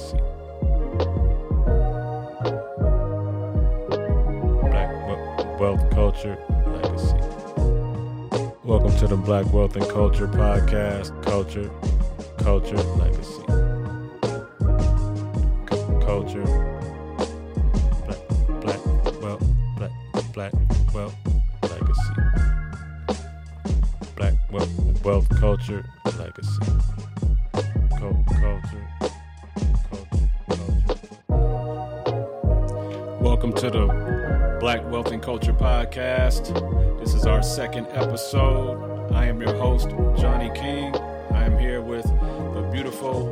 Legacy. Black Wealth Culture Legacy. Welcome to the Black Wealth and Culture Podcast. Culture, Culture, Legacy. C- culture, Black, Black, Wealth, Black, Black, Wealth, Legacy. Black Wealth, Wealth Culture, Legacy. Welcome to the Black Wealth and Culture Podcast. This is our second episode. I am your host, Johnnie King. I am here with the beautiful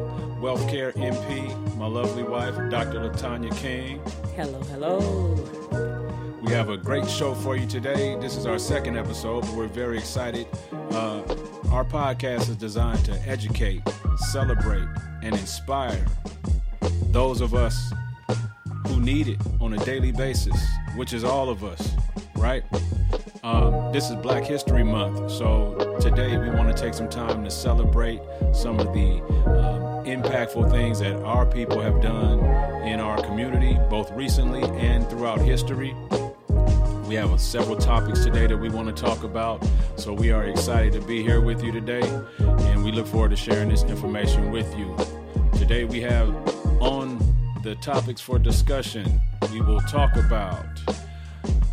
Wealth Care NP, my lovely wife, Dr. Latonya King. Hello, hello. We have a great show for you today. This is our second episode, but we're very excited. Uh, our podcast is designed to educate, celebrate, and inspire those of us who need it on a daily basis, which is all of us, right? Um, this is Black History Month, so today we want to take some time to celebrate some of the um, impactful things that our people have done in our community, both recently and throughout history. We have several topics today that we want to talk about, so we are excited to be here with you today, and we look forward to sharing this information with you. Today we have on the topics for discussion, we will talk about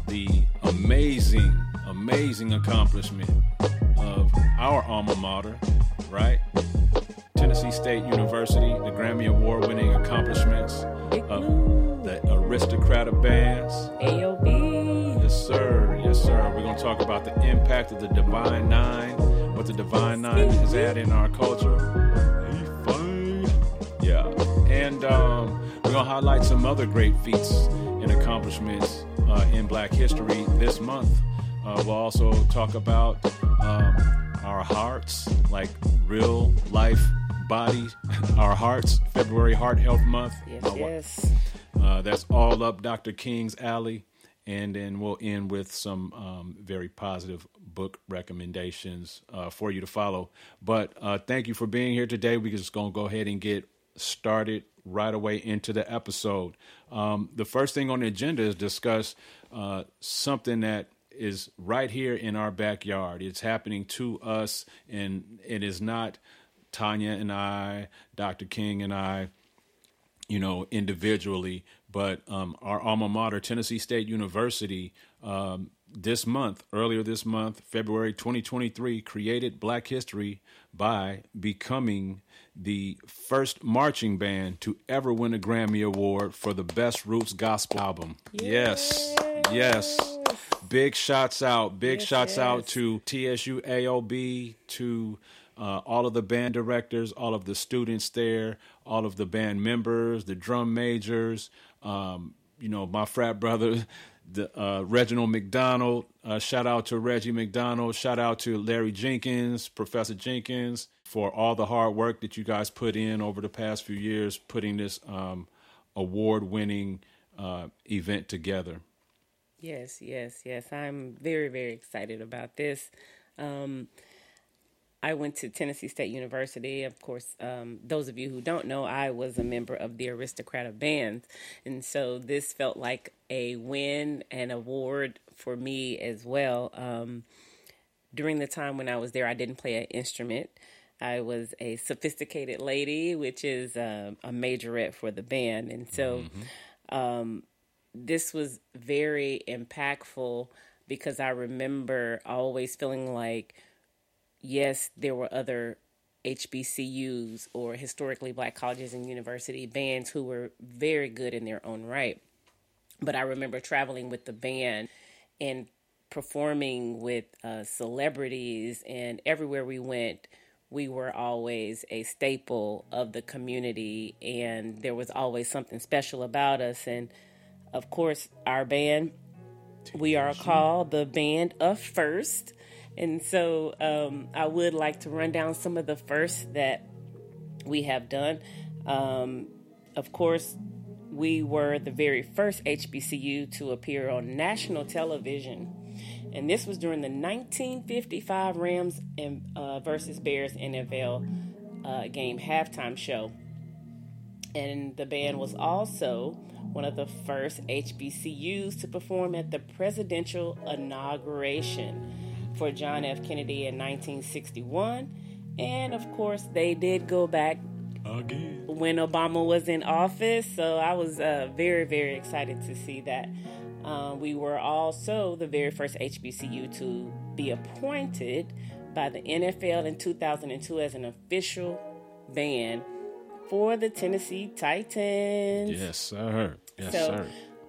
the amazing, amazing accomplishment of our alma mater, right? Tennessee State University, the Grammy Award winning accomplishments of the aristocrat of bands. AOB. Yes, sir. Yes, sir. We're going to talk about the impact of the Divine Nine, what the Divine Nine has had in our culture. Yeah. And um, we're going to highlight some other great feats and accomplishments uh, in Black history this month. Uh, we'll also talk about um, our hearts, like real life bodies, our hearts, February Heart Health Month. Yes, Uh, yes. uh, that's all up Dr. King's alley. And then we'll end with some um, very positive book recommendations uh, for you to follow. But uh, thank you for being here today. We're just going to go ahead and get started right away into the episode. Um, the first thing on the agenda is discuss uh, something that is right here in our backyard. It's happening to us, and it is not Tonya and I, Dr. King and I, you know, individually, but um, our alma mater, Tennessee State University, um, this month, earlier this month, February 2023, created Black History by becoming the first marching band to ever win a Grammy Award for the Best Roots Gospel Album. Yes, yes. Big shots out, big Yes, shots out to TSU AOB, to uh, all of the band directors, all of the students there, all of the band members, the drum majors, um, you know, my frat brother, the uh, Reginald McDonald. Uh, shout out to Reggie McDonald. Shout out to Larry Jenkins, Professor Jenkins, for all the hard work that you guys put in over the past few years, putting this um, award-winning uh, event together. Yes, yes, yes. I'm very, very excited about this. Um, I went to Tennessee State University. Of course, um, those of you who don't know, I was a member of the Aristocrat of Bands. And so this felt like a win and award for me as well. Um, during the time when I was there, I didn't play an instrument. I was a sophisticated lady, which is um a majorette for the band. And so um, this was very impactful because I remember always feeling like, yes, there were other HBCUs or historically black colleges and university bands who were very good in their own right. But I remember traveling with the band and performing with uh, celebrities, and everywhere we went, we were always a staple of the community, and there was always something special about us. And of course, our band, we are called the Band of First. And so um, I would like to run down some of the firsts that we have done. Um, of course, we were the very first HBCU to appear on national television. And this was during the 1955 Rams and uh, versus Bears NFL uh, game halftime show. And the band was also one of the first HBCUs to perform at the presidential inauguration for John F. Kennedy in 1961. And of course, they did go back Again. when Obama was in office. So I was uh, very, very excited to see that. Uh, we were also the very first HBCU to be appointed by the NFL in 2002 as an official band for the Tennessee Titans. Yes, sir. Yes, So, sir.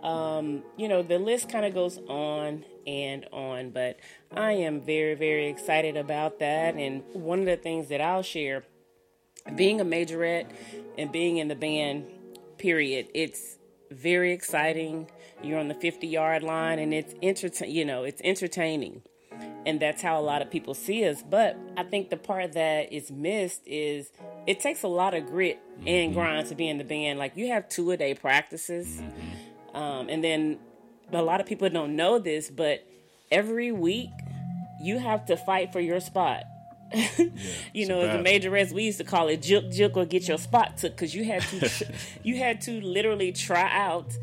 Um, you know, the list kind of goes on and on, but I am very, very excited about that. And one of the things that I'll share, being a majorette and being in the band, period, it's very exciting. You're on the 50 yard line and it's entertain, you know, it's entertaining. And that's how a lot of people see us. But I think the part that is missed is it takes a lot of grit and grind to be in the band. Like you have two a day practices. Um, and then a lot of people don't know this, but every week you have to fight for your spot. you know, as a majorettes, we used to call it juk juk or get your spot took because you had to you had to literally try out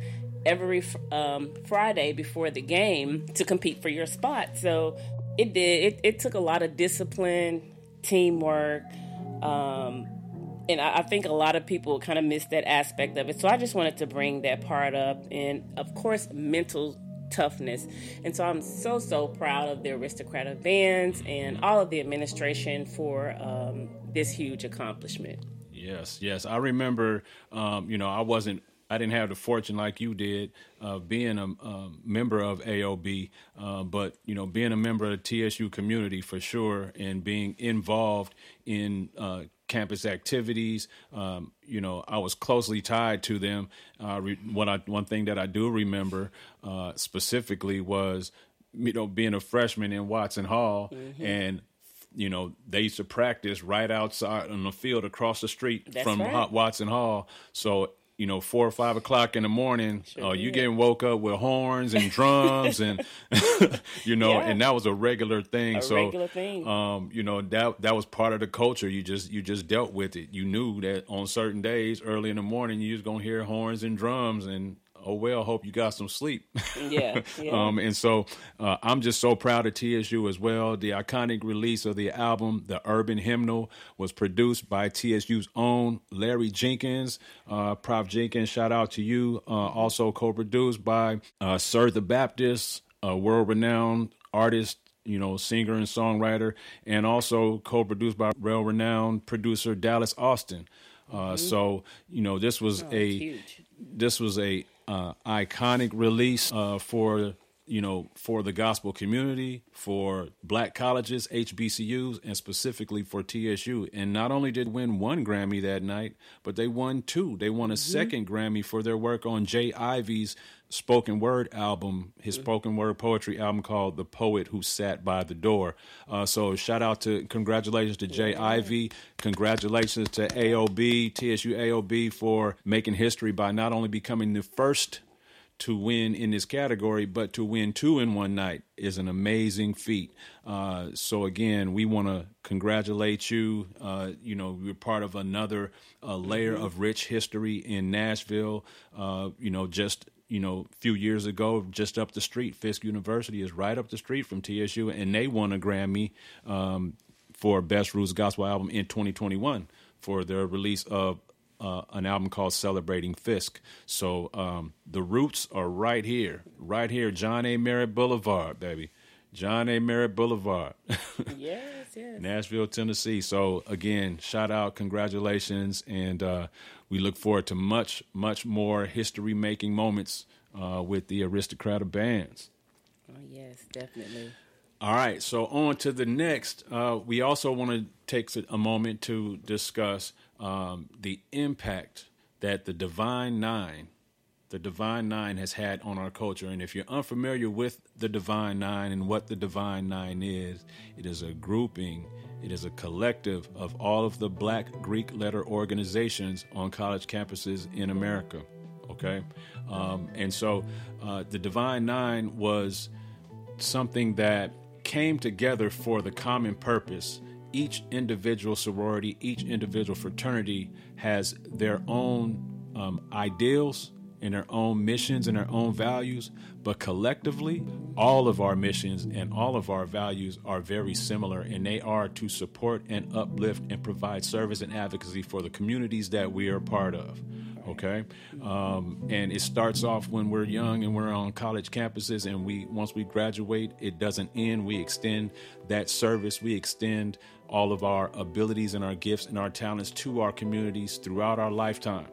every um, Friday before the game to compete for your spot. So it did. It, it took a lot of discipline, teamwork, um, and I, I think a lot of people kind of miss that aspect of it. So I just wanted to bring that part up, and of course, mental toughness. And so I'm so so proud of the aristocrat of bands and all of the administration for um, this huge accomplishment. Yes, yes. I remember, um, you know, I wasn't, I didn't have the fortune like you did of being a, um member of AOB, uh, but, you know, being a member of the TSU community for sure and being involved in uh, campus activities. Um, you know, I was closely tied to them. Uh, re- what I, one thing that I do remember uh, specifically was, you know, being a freshman in Watson Hall and you know, they used to practice right outside on the field across the street That's from right. Watson Hall. So, you know, four or five o'clock in the morning, Sure uh, you getting woke up with horns and drums and, you know, Yeah. and that was a regular thing. A so, regular thing. um, you know, that that was part of the culture. You just you just dealt with it. You knew that on certain days, early in the morning, you was gonna hear horns and drums and. Oh well, hope you got some sleep. Yeah, yeah. Um, and so uh, I'm just so proud of TSU as well. The iconic release of the album, The Urban Hymnal, was produced by TSU's own Larry Jenkins. Uh, Prof. Jenkins, shout out to you. Uh, also co produced by uh, Sir the Baptist, a world renowned artist. You know, singer and songwriter, and also co-produced by well-renowned producer Dallas Austin. Uh, So, you know, this was a huge. this was a uh, iconic release uh, for you know for the gospel community for black colleges hbcus and specifically for tsu and not only did win one grammy that night but they won two. They won a second grammy for their work on J. Ivy's spoken word album his spoken word poetry album called the poet who sat by the door. Uh, so shout out to congratulations to J. Ivy. Congratulations to aob tsu aob for making history by not only becoming the first to win in this category, but to win two in one night is an amazing feat. Uh, so again, we want to congratulate you. Uh, you know, you're part of another uh, layer of rich history in Nashville. Uh, you know, just you know, a few years ago, just up the street, Fisk University is right up the street from TSU, and they won a Grammy um, for Best Roots Gospel Album in 2021 for their release of uh, an album called Celebrating Fisk. So um, the roots are right here, right here, John A. Merritt Boulevard, baby. John A. Merritt Boulevard, Yes, yes. Nashville, Tennessee. So again, shout out, congratulations, and uh, we look forward to much, much more history-making moments uh, with the aristocrat of bands. Oh, yes, definitely. All right, so on to the next. Uh, we also want to take a moment to discuss um, the impact that the Divine Nine, the Divine Nine, has had on our culture. And if you're unfamiliar with the Divine Nine and what the Divine Nine is, it is a grouping, it is a collective of all of the Black Greek letter organizations on college campuses in America. Okay, um, and so uh, the Divine Nine was something that came together for the common purpose. Each individual sorority, each individual fraternity has their own um, ideals and their own missions and their own values, but collectively, all of our missions and all of our values are very similar, and they are to support and uplift and provide service and advocacy for the communities that we are part of. Okay, um, and it starts off when we're young and we're on college campuses, and we once we graduate, it doesn't end. We extend that service. We extend all of our abilities and our gifts and our talents to our communities throughout our lifetime.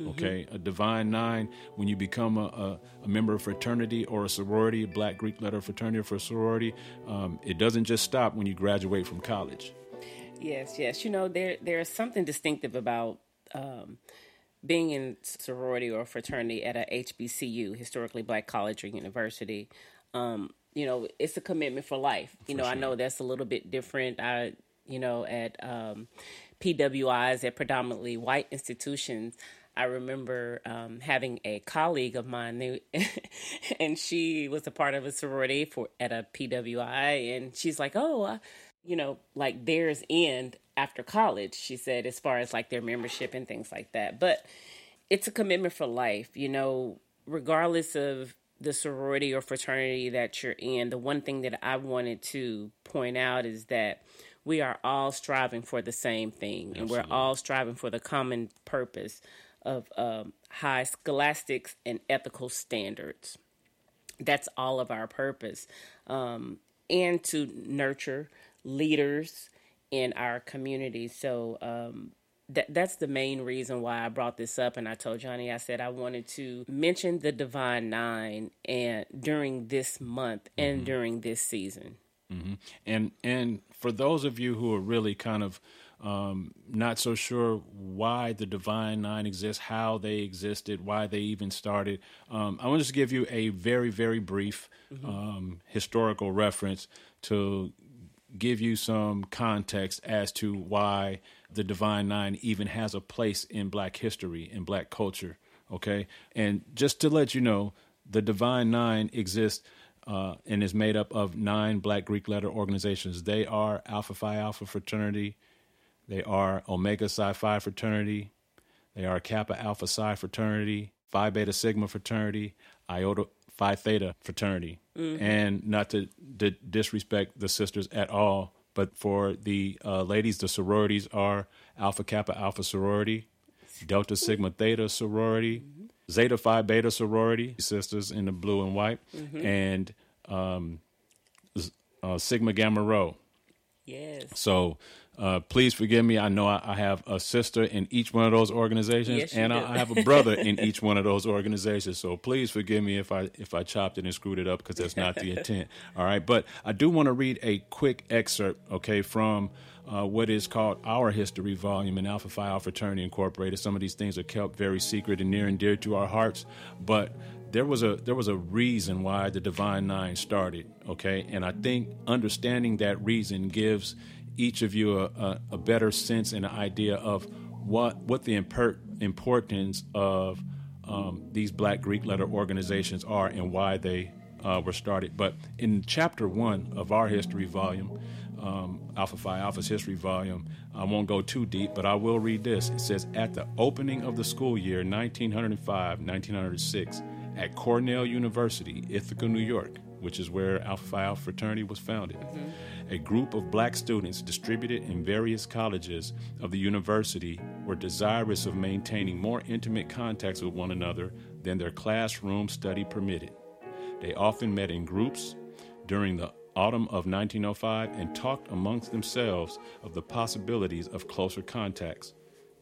Mm-hmm. Okay, a divine nine, when you become a, a, a, member of fraternity or a sorority, a black Greek letter fraternity or sorority, um, it doesn't just stop when you graduate from college. Yes, yes. You know, there there's something distinctive about um, being in sorority or fraternity at a HBCU, historically black college or university. Um, you know, it's a commitment for life. You for know, sure. I know that's a little bit different. I, you know, at um, PWIs at predominantly white institutions, I remember um, having a colleague of mine, and she was a part of a sorority for at a PWI, and she's like, "Oh, you know, like theirs end after college." She said, as far as like their membership and things like that. But it's a commitment for life, you know, regardless of the sorority or fraternity that you're in. The one thing that I wanted to point out is that we are all striving for the same thing, Absolutely. and we're all striving for the common purpose of um, high scholastics and ethical standards. That's all of our purpose. Um, and to nurture leaders in our community. So um, that that's the main reason why I brought this up. And I told Johnnie, I said I wanted to mention the Divine Nine and during this month and mm-hmm. during this season. Mm-hmm. And and for those of you who are really kind of um, not so sure why the Divine Nine exists, how they existed, why they even started. Um, I want to just give you a very, very brief mm-hmm. um, historical reference to give you some context as to why the Divine Nine even has a place in Black history, in Black culture. Okay. And just to let you know, the Divine Nine exists. Uh, and is made up of nine Black Greek letter organizations. They are Alpha Phi Alpha Fraternity, they are Omega Psi Phi fraternity. They are Kappa Alpha Psi fraternity, Phi Beta Sigma fraternity, Iota Phi Theta fraternity. Mm-hmm. And not to d- disrespect the sisters at all, but for the uh, ladies, the sororities are Alpha Kappa Alpha sorority, Delta Sigma Theta sorority, mm-hmm. Zeta Phi Beta sorority, sisters in the blue and white, mm-hmm. and um, uh, Sigma Gamma Rho. Yes. So uh, please forgive me. I know I, I, have a sister in each one of those organizations, yes, and I, I, have a brother in each one of those organizations. So please forgive me if I if I chopped it and screwed it up because that's not the intent. All right, but I do want to read a quick excerpt, okay, from uh, what is called our history volume in Alpha Phi Alpha Fraternity Incorporated. Some of these things are kept very secret and near and dear to our hearts, but there was a there was a reason why the Divine Nine started, okay, and I think understanding that reason gives each of you a, a, a better sense and an idea of what what the imper- importance of um, these Black Greek letter organizations are and why they uh, were started. But in chapter one of our history volume, um, Alpha Phi Alpha's history volume, I won't go too deep, but I will read this. It says, At the opening of the school year 1905 1906 at Cornell University, Ithaca, New York, which is where Alpha Phi Alpha fraternity was founded. Mm-hmm. A group of black students distributed in various colleges of the university were desirous of maintaining more intimate contacts with one another than their classroom study permitted. They often met in groups during the autumn of 1905 and talked amongst themselves of the possibilities of closer contacts.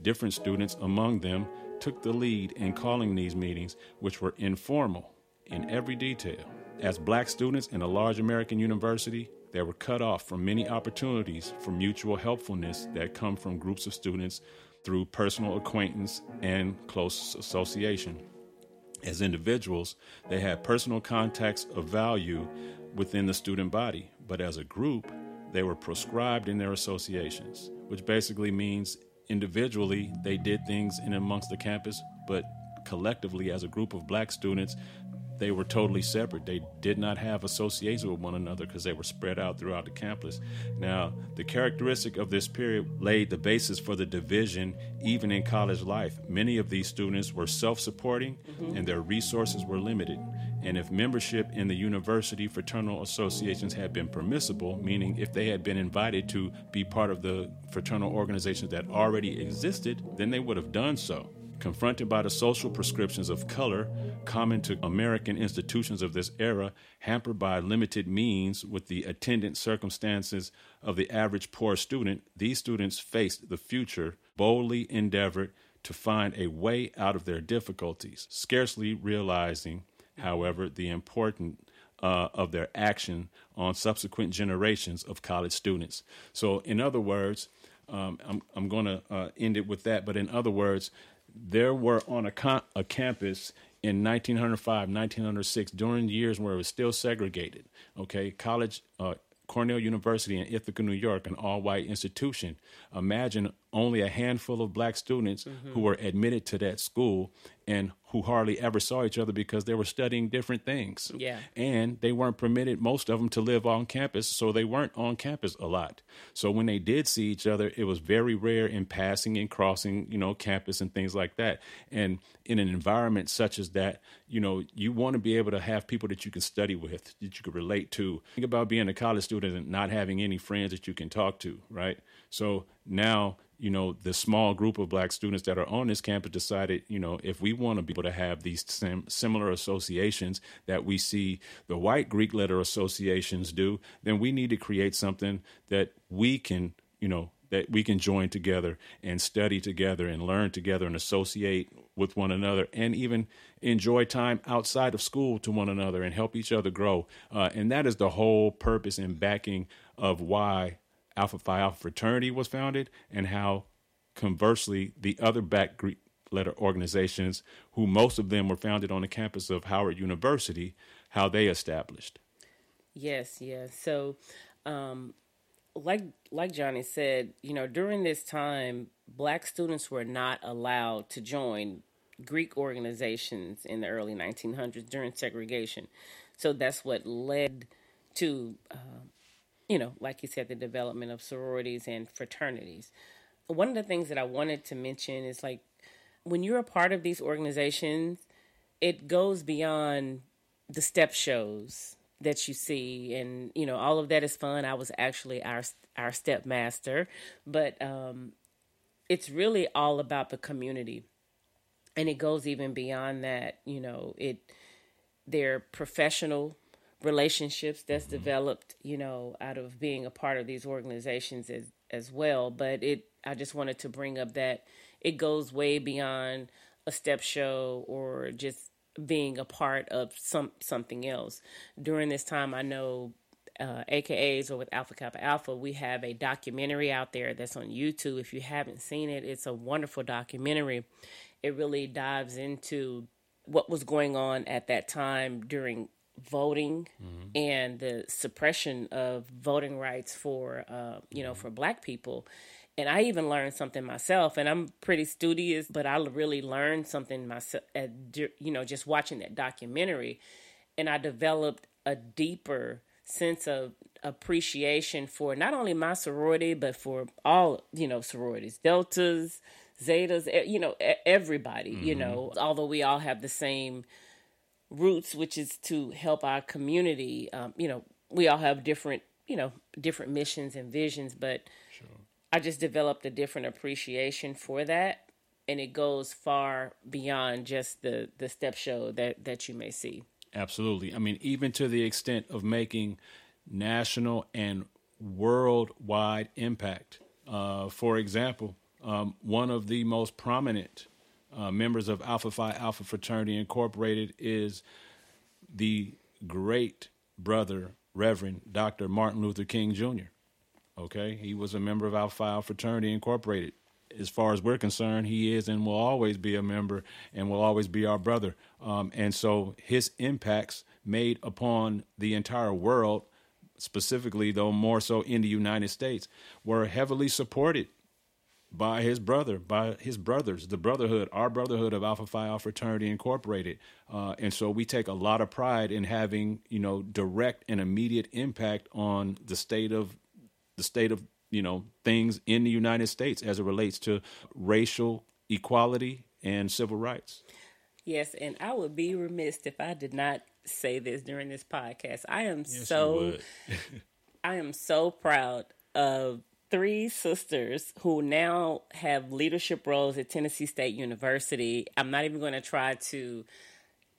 Different students among them took the lead in calling these meetings, which were informal in every detail. As black students in a large American university, they were cut off from many opportunities for mutual helpfulness that come from groups of students through personal acquaintance and close association. As individuals, they had personal contacts of value within the student body, but as a group, they were proscribed in their associations, which basically means individually they did things in amongst the campus, but collectively as a group of black students, they were totally separate. They did not have association with one another because they were spread out throughout the campus. Now, the characteristic of this period laid the basis for the division even in college life. Many of these students were self supporting mm-hmm. and their resources were limited. And if membership in the university fraternal associations had been permissible, meaning if they had been invited to be part of the fraternal organizations that already existed, then they would have done so. Confronted by the social prescriptions of color common to American institutions of this era, hampered by limited means with the attendant circumstances of the average poor student, these students faced the future, boldly endeavored to find a way out of their difficulties, scarcely realizing, however, the importance uh, of their action on subsequent generations of college students. So, in other words, um, I'm, I'm going to uh, end it with that, but in other words, there were on a, com- a campus in 1905, 1906, during years where it was still segregated. Okay, college, uh, Cornell University in Ithaca, New York, an all white institution. Imagine only a handful of black students mm-hmm. who were admitted to that school and who hardly ever saw each other because they were studying different things. Yeah. And they weren't permitted, most of them, to live on campus, so they weren't on campus a lot. So when they did see each other, it was very rare in passing and crossing, you know, campus and things like that. And in an environment such as that, you know, you want to be able to have people that you can study with, that you can relate to. Think about being a college student and not having any friends that you can talk to, right? So now you know, the small group of black students that are on this campus decided, you know, if we want to be able to have these sim- similar associations that we see the white Greek letter associations do, then we need to create something that we can, you know, that we can join together and study together and learn together and associate with one another and even enjoy time outside of school to one another and help each other grow. Uh, and that is the whole purpose and backing of why Alpha Phi Alpha fraternity was founded and how, conversely, the other back Greek letter organizations, who most of them were founded on the campus of Howard University, how they established. Yes, yes. So, um, like like Johnnie said, you know, during this time, black students were not allowed to join Greek organizations in the early 1900s during segregation. So that's what led to uh, you know, like you said, the development of sororities and fraternities. One of the things that I wanted to mention is like when you're a part of these organizations, it goes beyond the step shows that you see. And you know all of that is fun. I was actually our our step master but um it's really all about the community. And it goes even beyond that. You know it they're professional relationships that's mm-hmm. developed, you know, out of being a part of these organizations as as well. But it, I just wanted to bring up that it goes way beyond a step show or just being a part of some something else. During this time, I know uh, AKAs or with Alpha Kappa Alpha, we have a documentary out there that's on YouTube. If you haven't seen it, it's a wonderful documentary. It really dives into what was going on at that time during voting mm-hmm. and the suppression of voting rights for uh, you know for black people and i even learned something myself and i'm pretty studious but i really learned something myself at, you know just watching that documentary and i developed a deeper sense of appreciation for not only my sorority but for all you know sororities deltas zetas you know everybody mm-hmm. you know although we all have the same roots, which is to help our community. Um, you know, we all have different, you know, different missions and visions, but sure. I just developed a different appreciation for that, and it goes far beyond just the the step show that that you may see. Absolutely. I mean, even to the extent of making national and worldwide impact. Uh, for example, um, one of the most prominent uh, members of Alpha Phi Alpha Fraternity Incorporated is the great brother, Reverend Dr. Martin Luther King Jr. Okay, he was a member of Alpha Phi Alpha Fraternity Incorporated. As far as we're concerned, he is and will always be a member and will always be our brother. Um, and so his impacts made upon the entire world, specifically, though more so in the United States, were heavily supported by his brother, by his brothers, the brotherhood, our brotherhood of Alpha Phi Alpha Fraternity Incorporated. Uh, and so we take a lot of pride in having, you know, direct and immediate impact on the state of the state of, you know, things in the United States as it relates to racial equality and civil rights. Yes, and I would be remiss if I did not say this during this podcast. I am yes, so I am so proud of three sisters who now have leadership roles at Tennessee State University. I'm not even going to try to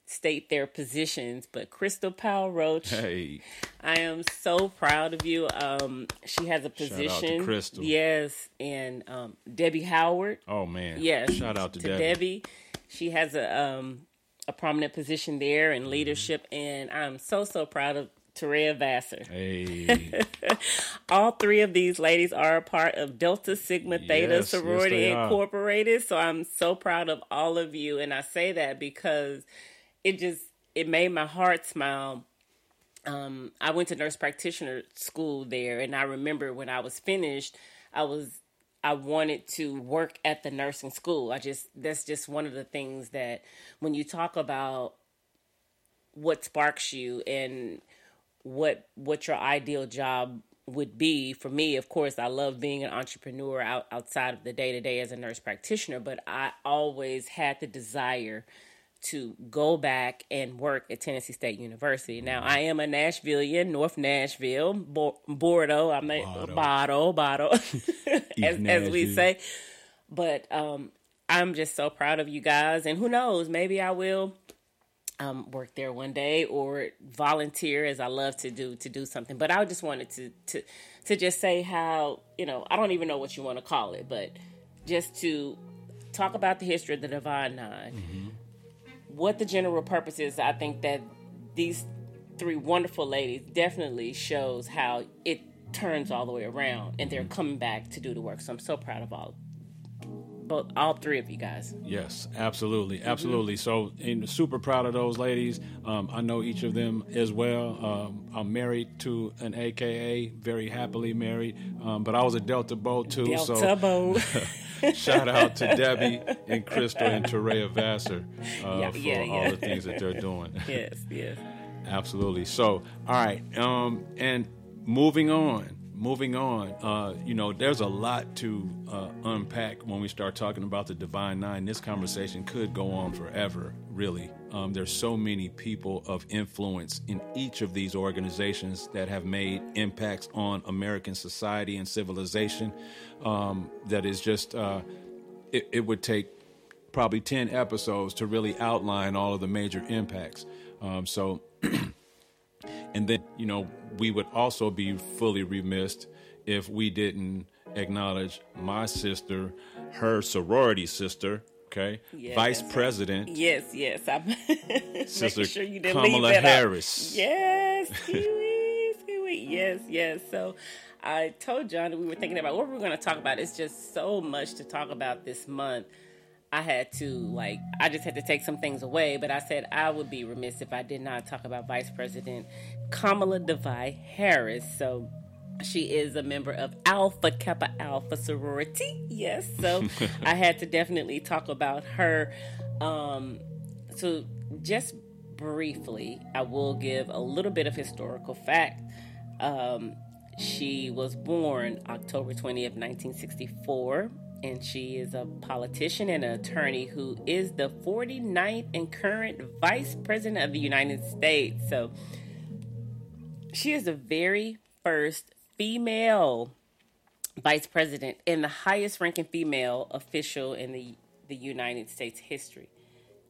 state their positions, but Crystal Powell Roach. Hey. I am so proud of you. Um, she has a position. Crystal. Yes. And um, Debbie Howard. Oh man. Yes. Shout out to, to Debbie. Debbie. She has a um, a prominent position there in leadership, and I'm so so proud of Terea Vassar. Hey. All three of these ladies are a part of Delta Sigma Theta yes, Sorority yes Incorporated. So I'm so proud of all of you. And I say that because it just it made my heart smile. Um, I went to nurse practitioner school there, and I remember when I was finished, I was I wanted to work at the nursing school. I just that's just one of the things that when you talk about what sparks you and what what your ideal job would be for me of course i love being an entrepreneur out, outside of the day to day as a nurse practitioner but i always had the desire to go back and work at Tennessee State University. Now I am a Nashvilleian, North Nashville, Bo- Bordeaux. I'm a bottle, bottle, as, as we say. But um, I'm just so proud of you guys, and who knows, maybe I will um, work there one day or volunteer as I love to do to do something. But I just wanted to to to just say how you know I don't even know what you want to call it, but just to talk about the history of the Divine 9 mm-hmm. what the general purpose is. I think that these three wonderful ladies definitely shows how it turns all the way around, and they're coming back to do the work. So I'm so proud of all both all three of you guys. Yes, absolutely, absolutely. Mm-hmm. So, super proud of those ladies. Um, I know each of them as well. Um, I'm married to an AKA, very happily married. Um, but I was a Delta Beau too. Delta so, Beau. shout out to Debbie and Crystal and Terea Vassar uh, yeah, for yeah, yeah. all the things that they're doing. yes, yes. Absolutely. So, all right, um, and moving on moving on, uh, you know, there's a lot to uh, unpack when we start talking about the Divine Nine. This conversation could go on forever, really. Um, there's so many people of influence in each of these organizations that have made impacts on American society and civilization um, that is just, uh, it, it, would take probably 10 episodes to really outline all of the major impacts. Um, so, and then, you know, we would also be fully remiss if we didn't acknowledge my sister, her sorority sister, okay, yes, vice president. Yes, yes, I'm sister sure you didn't Kamala leave Harris. Yes, kiwi, kiwi. yes, yes. So. I told John that we were thinking about what we were going to talk about. It's just so much to talk about this month. I had to like I just had to take some things away, but I said I would be remiss if I did not talk about Vice President Kamala Devi Harris. So she is a member of Alpha Kappa Alpha sorority. Yes, so I had to definitely talk about her. Um, so just briefly, I will give a little bit of historical fact. Um, she was born October 20th, 1964 and she is a politician and an attorney who is the 49th and current Vice President of the United States. So she is the very first female vice president and the highest ranking female official in the, the United States history,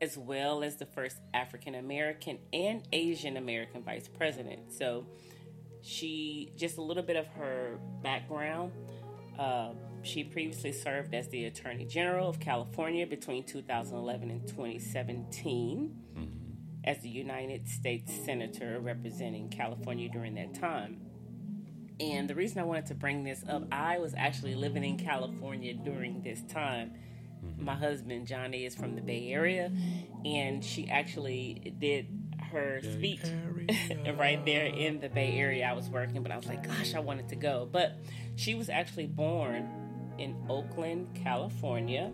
as well as the first African American and Asian American vice president. So she, just a little bit of her background. Uh, she previously served as the Attorney General of California between 2011 and 2017 mm-hmm. as the United States Senator representing California during that time. And the reason I wanted to bring this up, I was actually living in California during this time. Mm-hmm. My husband, Johnnie, is from the Bay Area, and she actually did her speech right there in the Bay Area. I was working, but I was like, gosh, I wanted to go. But she was actually born in Oakland, California.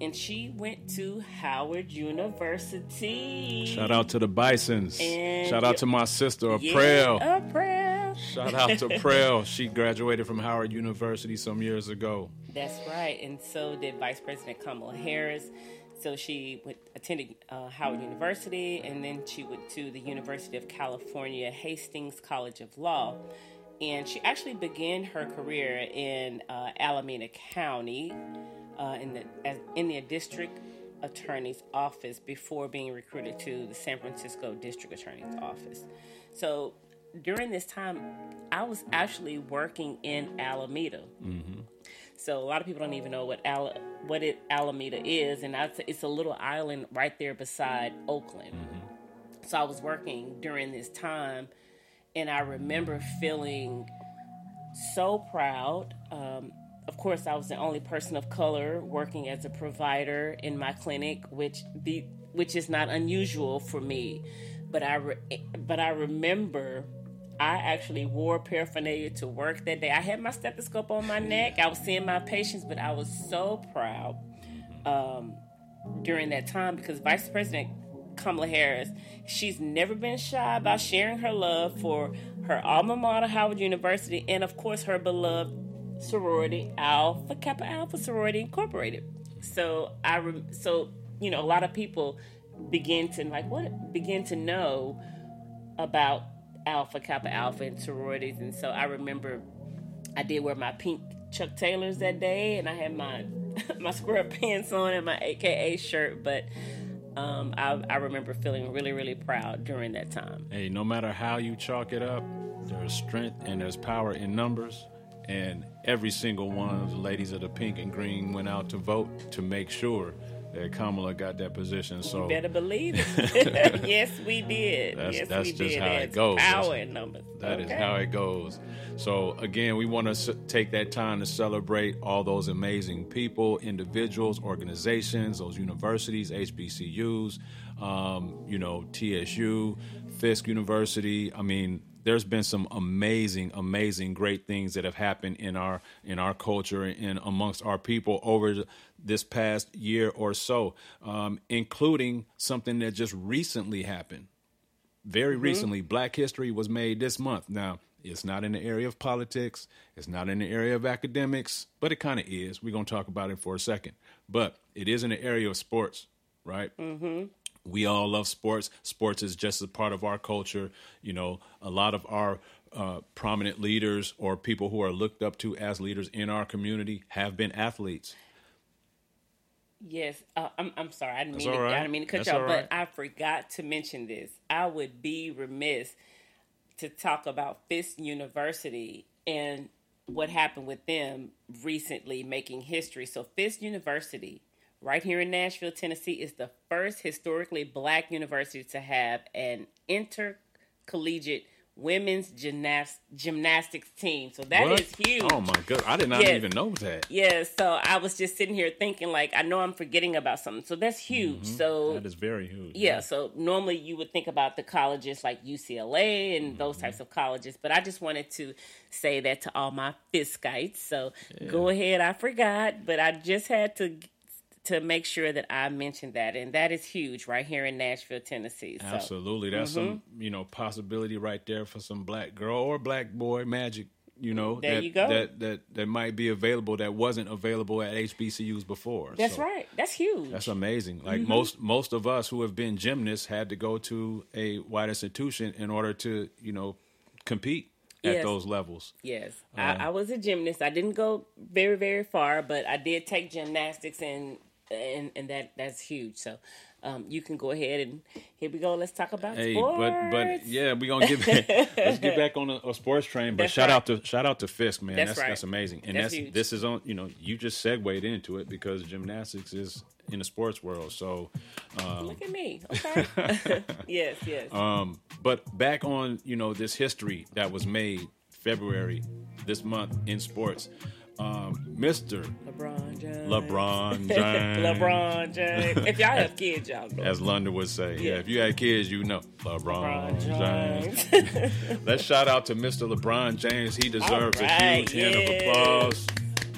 And she went to Howard University. Shout out to the Bisons. And Shout out to my sister, Yeah, April. April. Shout out to Prel. She graduated from Howard University some years ago. That's right. And so did Vice President Kamala Harris. So she attended uh, Howard University and then she went to the University of California Hastings College of Law. And she actually began her career in uh, Alameda County uh, in, the, as, in the district attorney's office before being recruited to the San Francisco district attorney's office. So during this time, I was actually working in Alameda. So a lot of people don't even know what Al- what it Alameda is, and it's a little island right there beside Oakland. So I was working during this time, and I remember feeling so proud. Um, of course, I was the only person of color working as a provider in my clinic, which the which is not unusual for me. But I re- but I remember I actually wore paraphernalia to work that day. I had my stethoscope on my neck. I was seeing my patients, but I was so proud um, during that time because Vice President Kamala Harris, she's never been shy about sharing her love for her alma mater, Howard University, and of course her beloved sorority, Alpha Kappa Alpha Sorority Incorporated. So I, re- so you know, a lot of people begin to like what begin to know about Alpha Kappa Alpha and sororities, and so I remember I did wear my pink Chuck Taylors that day, and I had my my square pants on and my AKA shirt. But um, I, I remember feeling really, really proud during that time. Hey, no matter how you chalk it up, there's strength and there's power in numbers. And every single one of the ladies of the pink and green went out to vote to make sure that Kamala got that position. So you Better believe it. yes, we did. That's- yes, that's we just did. how it goes. Power That's- numbers. That is Okay. how it goes. So again, we want to take that time to celebrate all those amazing people, individuals, organizations, those universities, HBCUs, um, you know, TSU, Fisk University. I mean, there's been some amazing, amazing, great things that have happened in our in our culture and amongst our people over this past year or so, um, including something that just recently happened. Very recently black history was made this month. Now it's not in the area of politics it's not in the area of academics but it kind of is. We're going to talk about it for a second. But it is in the area of sports right? Mm-hmm. We all love sports sports is just a part of our culture you know a lot of our uh, prominent leaders or people who are looked up to as leaders in our community have been athletes Yes, uh, I'm. I'm sorry. I didn't That's mean. To, all right. I didn't mean to cut That's you off, all but. I forgot to mention this. I would be remiss to talk about Fisk University and what happened with them recently, making history. So Fisk University, right here in Nashville, Tennessee, is the first historically black university to have an intercollegiate women's gymnast gymnastics team. So that is What? huge. oh my god i did not Yes. even know that Yeah, so I was just sitting here thinking, like, I know I'm forgetting about something. So that's huge. Mm-hmm. So, that is very huge yeah, so normally you would think about the colleges like UCLA and those mm-hmm. types of colleges, but I just wanted to say that to all my Fiskites. So go ahead, I forgot, but I just had to to make sure that I mentioned that, and that is huge right here in Nashville, Tennessee. So Absolutely. That's some, Mm-hmm. you know, possibility right there for some black girl or black boy magic, you know, There that, you go. that that that might be available that wasn't available at HBCUs before. that's So right. That's huge. That's amazing. Like Mm-hmm. most most of us who have been gymnasts had to go to a white institution in order to, you know, compete at Yes. those levels. Yes, Uh, I, I was a gymnast. I didn't go very very far, but I did take gymnastics, and and and that that's huge. So, um, you can go ahead and here we go. Let's talk about Hey, sports. but but yeah, we're gonna get back, let's get back on a, a sports train. But That's shout right. out to shout out to Fisk, man. That's That's right. that's amazing, and That's that's, this is on. You know, you just segued into it because gymnastics is in the sports world. So, um, Look at me. Okay. yes, yes. um, but back on you know this history that was made February this month in sports. Um, Mr. LeBron James. LeBron James. LeBron James. If y'all have kids, y'all know. As London would say, yeah. Yeah. If you had kids, you know LeBron, LeBron James. Let's shout out to Mr. LeBron James. He deserves right, a huge hand of applause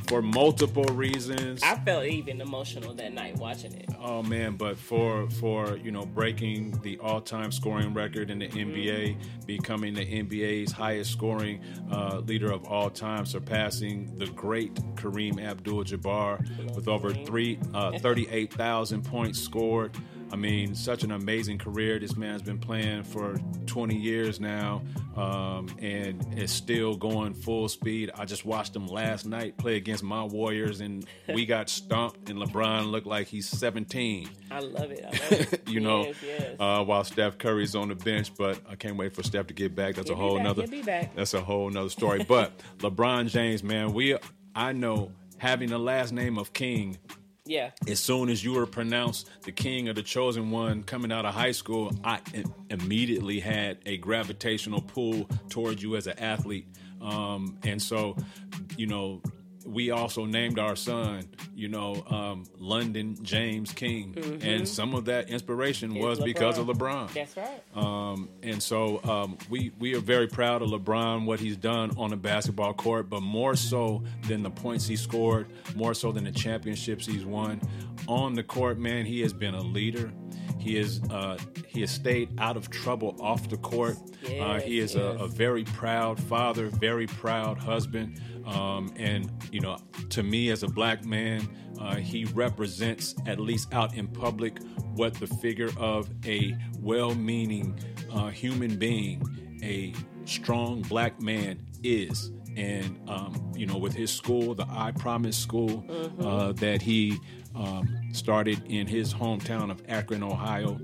for multiple reasons. I felt even emotional that night watching it. Oh man, but for for you know breaking the all-time scoring record in the Mm-hmm. NBA, becoming the NBA's highest scoring uh, leader of all time, surpassing the great Kareem Abdul-Jabbar with over three uh, 38,000 points scored. I mean, such an amazing career. This man's been playing for 20 years now, um, and is still going full speed. I just watched him last night play against my Warriors, and we got stomped. And LeBron looked like he's 17. I love it. I love it. You know, yes, yes. uh, while Steph Curry's on the bench, but I can't wait for Steph to get back. That's He'll a whole back, nother. he'll be back. That's a whole nother story. but LeBron James, man, we I know having the last name of King yeah. as soon as you were pronounced the king or the chosen one coming out of high school, I im- immediately had a gravitational pull towards you as an athlete. Um, and so, you know, we also named our son, you know, um, London James King. And some of that inspiration was because of LeBron. That's right. Um, and so um, we we are very proud of LeBron, what he's done on the basketball court, but more so than the points he scored, more so than the championships he's won. On the court, man, he has been a leader. He is uh, he has stayed out of trouble off the court. uh, he is Yes, a, a very proud father, very proud husband, um, and you know, to me as a black man, uh, he represents at least out in public what the figure of a well-meaning uh, human being, a strong black man is. And um, you know, with his school, the I Promise School, uh, that he um, started in his hometown of Akron, Ohio,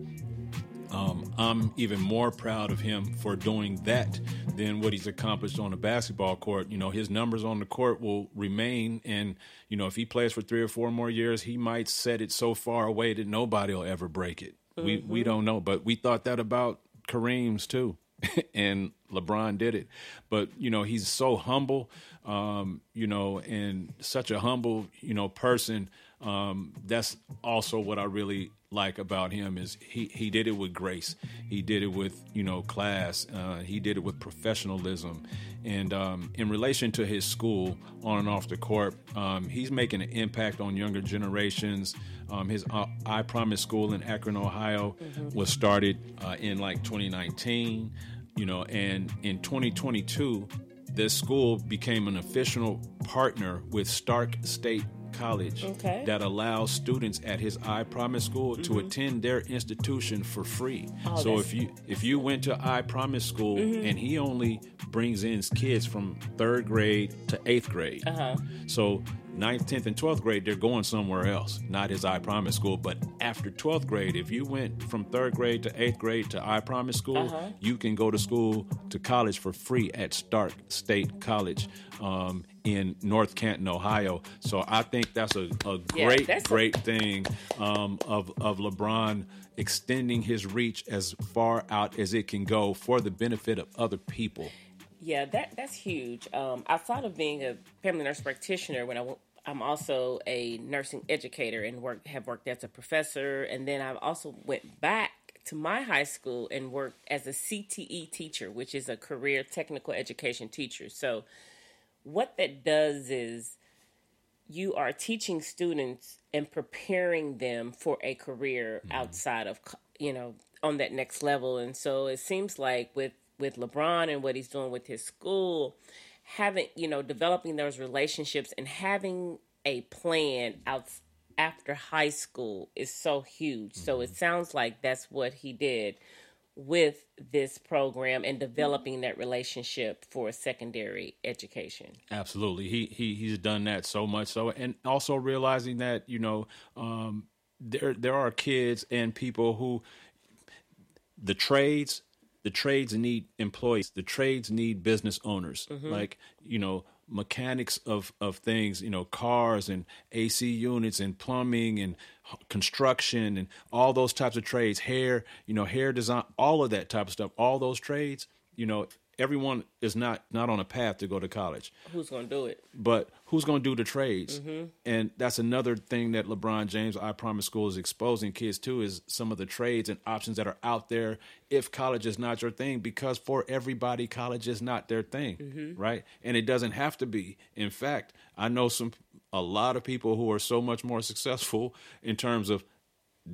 um, I'm even more proud of him for doing that than what he's accomplished on the basketball court. You know, his numbers on the court will remain, and you know, if he plays for three or four more years, he might set it so far away that nobody will ever break it. We we don't know, but we thought that about Kareem's too, and LeBron did it. But you know, he's so humble, um, you know, and such a humble, you know, person. Um, that's also what I really like about him is he, he did it with grace. He did it with you know class. Uh, he did it with professionalism, and um, in relation to his school on and off the court, um, he's making an impact on younger generations. Um, his uh, I Promise School in Akron, Ohio, was started uh, in like 2019. You know, and in 2022, this school became an official partner with Stark State College Okay. that allows students at his I Promise School to attend their institution for free. Oh, so if you if you went to I Promise School and he only brings in kids from third grade to eighth grade, Uh-huh. so ninth, tenth, and twelfth grade they're going somewhere else, not his I Promise School. But after twelfth grade, if you went from third grade to eighth grade to I Promise School, Uh-huh. you can go to school to college for free at Stark State College um, in North Canton, Ohio. So I think that's a, a Yeah, great, that's a- great thing um, of of LeBron extending his reach as far out as it can go for the benefit of other people. Yeah, that that's huge. Um, outside of being a family nurse practitioner, when I w- I'm also a nursing educator and work have worked as a professor, and then I've also went back to my high school and worked as a CTE teacher, which is a career technical education teacher. So, what that does is you are teaching students and preparing them for a career mm-hmm. outside of you know on that next level. And so it seems like with with LeBron and what he's doing with his school having you know developing those relationships and having a plan out after high school is so huge. So it mm-hmm. sounds like that's what he did with this program and developing that relationship for secondary education. Absolutely, he he he's done that so much so, and also realizing that you know um, there there are kids and people who the trades the trades need employees. The trades need business owners. Like you know mechanics of of things you know cars and AC units and plumbing and construction and all those types of trades hair you know hair design all of that type of stuff all those trades you know everyone is not not on a path to go to college who's going to do it but who's going to do the trades? Mm-hmm. And that's another thing that LeBron James, I Promise School, is exposing kids to is some of the trades and options that are out there if college is not your thing. Because for everybody, college is not their thing, mm-hmm. right? And it doesn't have to be. In fact, I know some a lot of people who are so much more successful in terms of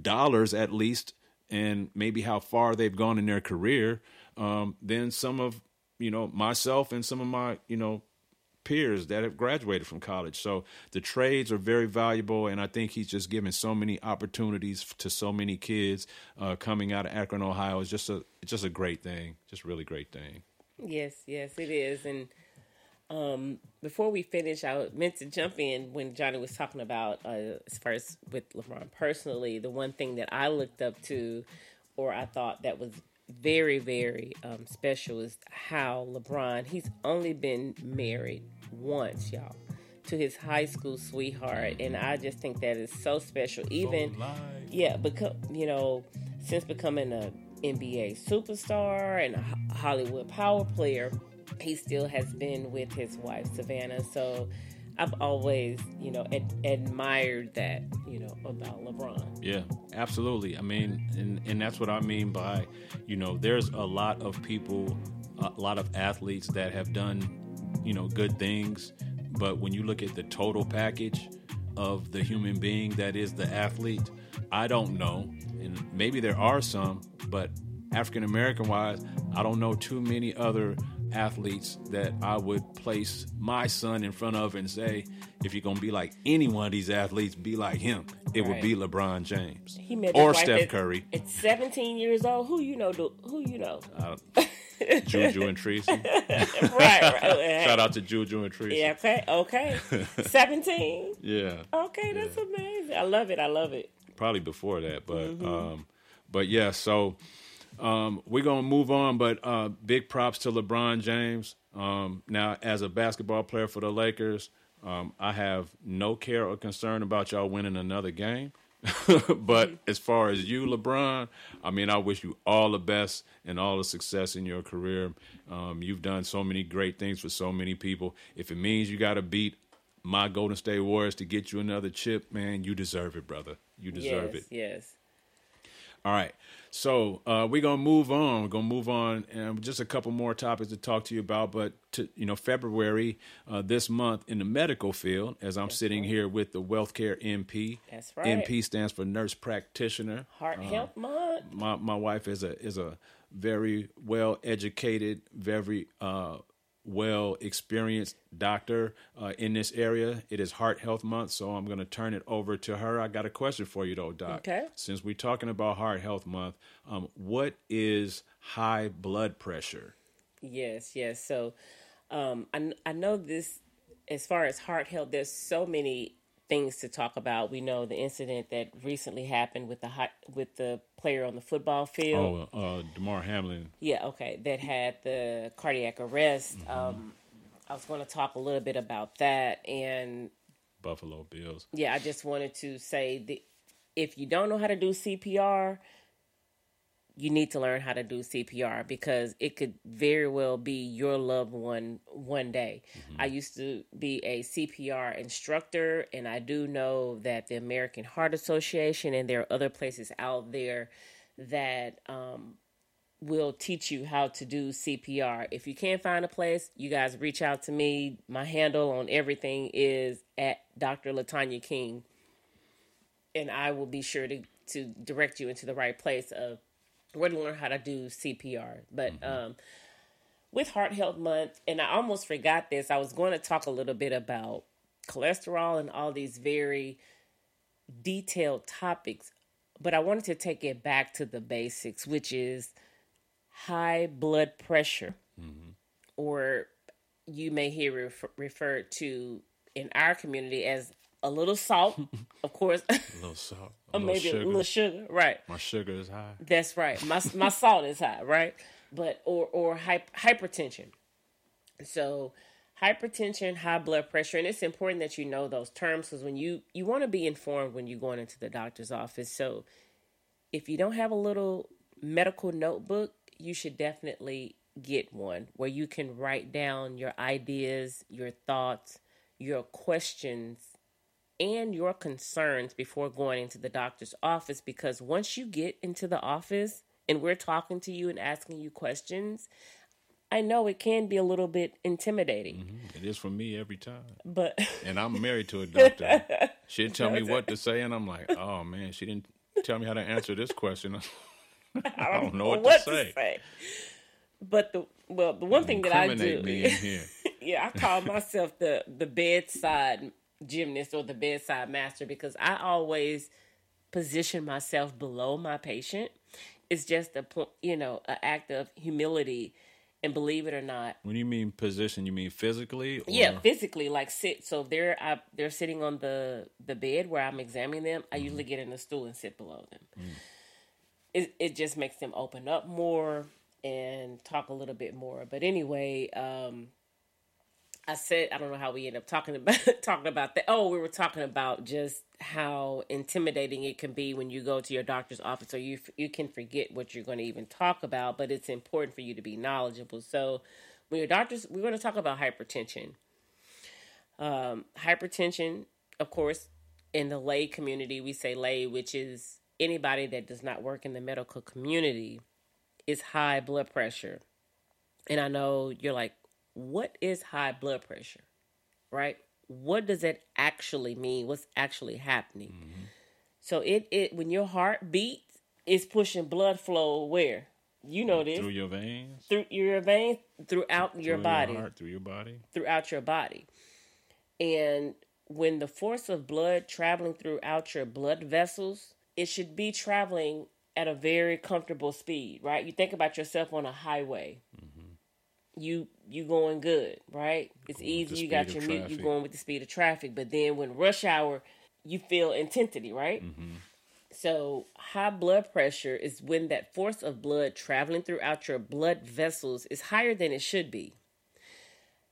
dollars, at least, and maybe how far they've gone in their career um, than some of you know myself and some of my you know peers that have graduated from college. So the trades are very valuable, and I think he's just given so many opportunities to so many kids uh, coming out of Akron, Ohio. It's just a just a great thing, just really great thing. Yes, yes, it is. And um, before we finish, I meant to jump in when Johnnie was talking about uh, as far as with LeBron personally. The one thing that I looked up to, or I thought that was very, very um, special, is how LeBron he's only been married once, y'all, to his high school sweetheart, and I just think that is so special. Even yeah, because you know, since becoming a NBA superstar and a Hollywood power player, he still has been with his wife Savannah. So I've always, you know, ad- admired that, you know, about LeBron. Yeah, absolutely. I mean, and and that's what I mean by, you know, there's a lot of people, a lot of athletes that have done, you know, good things, but when you look at the total package of the human being that is the athlete, I don't know, and maybe there are some, but African American wise, I don't know too many other athletes that I would place my son in front of and say, if you're gonna be like any one of these athletes, be like him. It right. would be LeBron James he met or Steph Curry. At 17 years old, who you know? Do, Who you know? Uh, Juju and Tracy. right, right. Shout out to Juju and Tracy. Yeah, okay, okay. 17. Yeah. Okay, that's yeah. amazing. I love it. I love it. Probably before that, but mm-hmm. um, but yeah. So um, we're gonna move on, but uh, big props to LeBron James. Um, now, as a basketball player for the Lakers, um, I have no care or concern about y'all winning another game. but as far as you, LeBron, I mean, I wish you all the best and all the success in your career. Um, you've done so many great things for so many people. If it means you got to beat my Golden State Warriors to get you another chip, man, you deserve it, brother. You deserve yes, it. Yes. All right. So uh, we're gonna move on. We're gonna move on, and just a couple more topics to talk to you about. But to, you know, February uh, this month in the medical field, as I'm That's sitting right. here with the WealthCare NP. That's right. NP stands for Nurse Practitioner. Heart uh, Health Month. My my wife is a is a very well educated, very uh, well experienced doctor uh, in this area. It is Heart Health Month, so I'm going to turn it over to her. I got a question for you, though, Doc. Okay. Since we're talking about Heart Health Month, um, what is high blood pressure? Yes, yes. So um, I, I know this as far as heart health, there's so many things to talk about. We know the incident that recently happened with the hot, with the player on the football field. Oh, uh, Damar Hamlin. Yeah, okay, that had the cardiac arrest. Mm-hmm. Um, I was going to talk a little bit about that and Buffalo Bills. Yeah, I just wanted to say that if you don't know how to do CPR, you need to learn how to do CPR because it could very well be your loved one one day. Mm-hmm. I used to be a CPR instructor, and I do know that the American Heart Association and there are other places out there that um, will teach you how to do CPR. If you can't find a place, you guys reach out to me. My handle on everything is at Dr. Latonya King, and I will be sure to to direct you into the right place of where to learn how to do CPR. But mm-hmm. um, with Heart Health Month, and I almost forgot this, I was going to talk a little bit about cholesterol and all these very detailed topics, but I wanted to take it back to the basics, which is high blood pressure, mm-hmm. or you may hear refer- referred to in our community as a little salt, of course. a little salt. A or maybe sugar. a little sugar, right? My sugar is high. That's right. My my salt is high, right? But or or hypertension. So hypertension, high blood pressure, and it's important that you know those terms because when you you want to be informed when you're going into the doctor's office. So if you don't have a little medical notebook, you should definitely get one where you can write down your ideas, your thoughts, your questions and your concerns before going into the doctor's office because once you get into the office and we're talking to you and asking you questions, I know it can be a little bit intimidating. Mm-hmm. It is for me every time. But And I'm married to a doctor. She'd tell me what to say, and I'm like, oh man, she didn't tell me how to answer this question. I don't know what, to say. But the well, the one thing that I do, me in here. yeah, I call myself the the bedside gymnast or the bedside master because I always position myself below my patient. It's just a you know an act of humility, and believe it or not, When you mean position, you mean physically? Or? yeah, physically like sit. So they're I, they're sitting on the the bed where I'm examining them. I usually get in the stool and sit below them. It it just makes them open up more and talk a little bit more. But anyway, um, I said I don't know how we end up talking about talking about that. Oh, we were talking about just how intimidating it can be when you go to your doctor's office, or you you can forget what you're going to even talk about. But it's important for you to be knowledgeable. So when your doctors, we're going to talk about hypertension. Um, hypertension, of course, in the lay community, we say lay, which is anybody that does not work in the medical community, is high blood pressure. And I know you're like, what is high blood pressure? Right? What does it actually mean? What's actually happening? Mm-hmm. So it it when your heart beats, it's pushing blood flow where? You know this Through your veins? through your veins throughout your through body heart, through your body? throughout your body. And when the force of blood traveling throughout your blood vessels, it should be traveling at a very comfortable speed, right? You think about yourself on a highway. Mm-hmm. You you going good, right? It's easy. You got your mute. You going with the speed of traffic. But then when rush hour, you feel intensity, right? So, high blood pressure is when that force of blood traveling throughout your blood vessels is higher than it should be.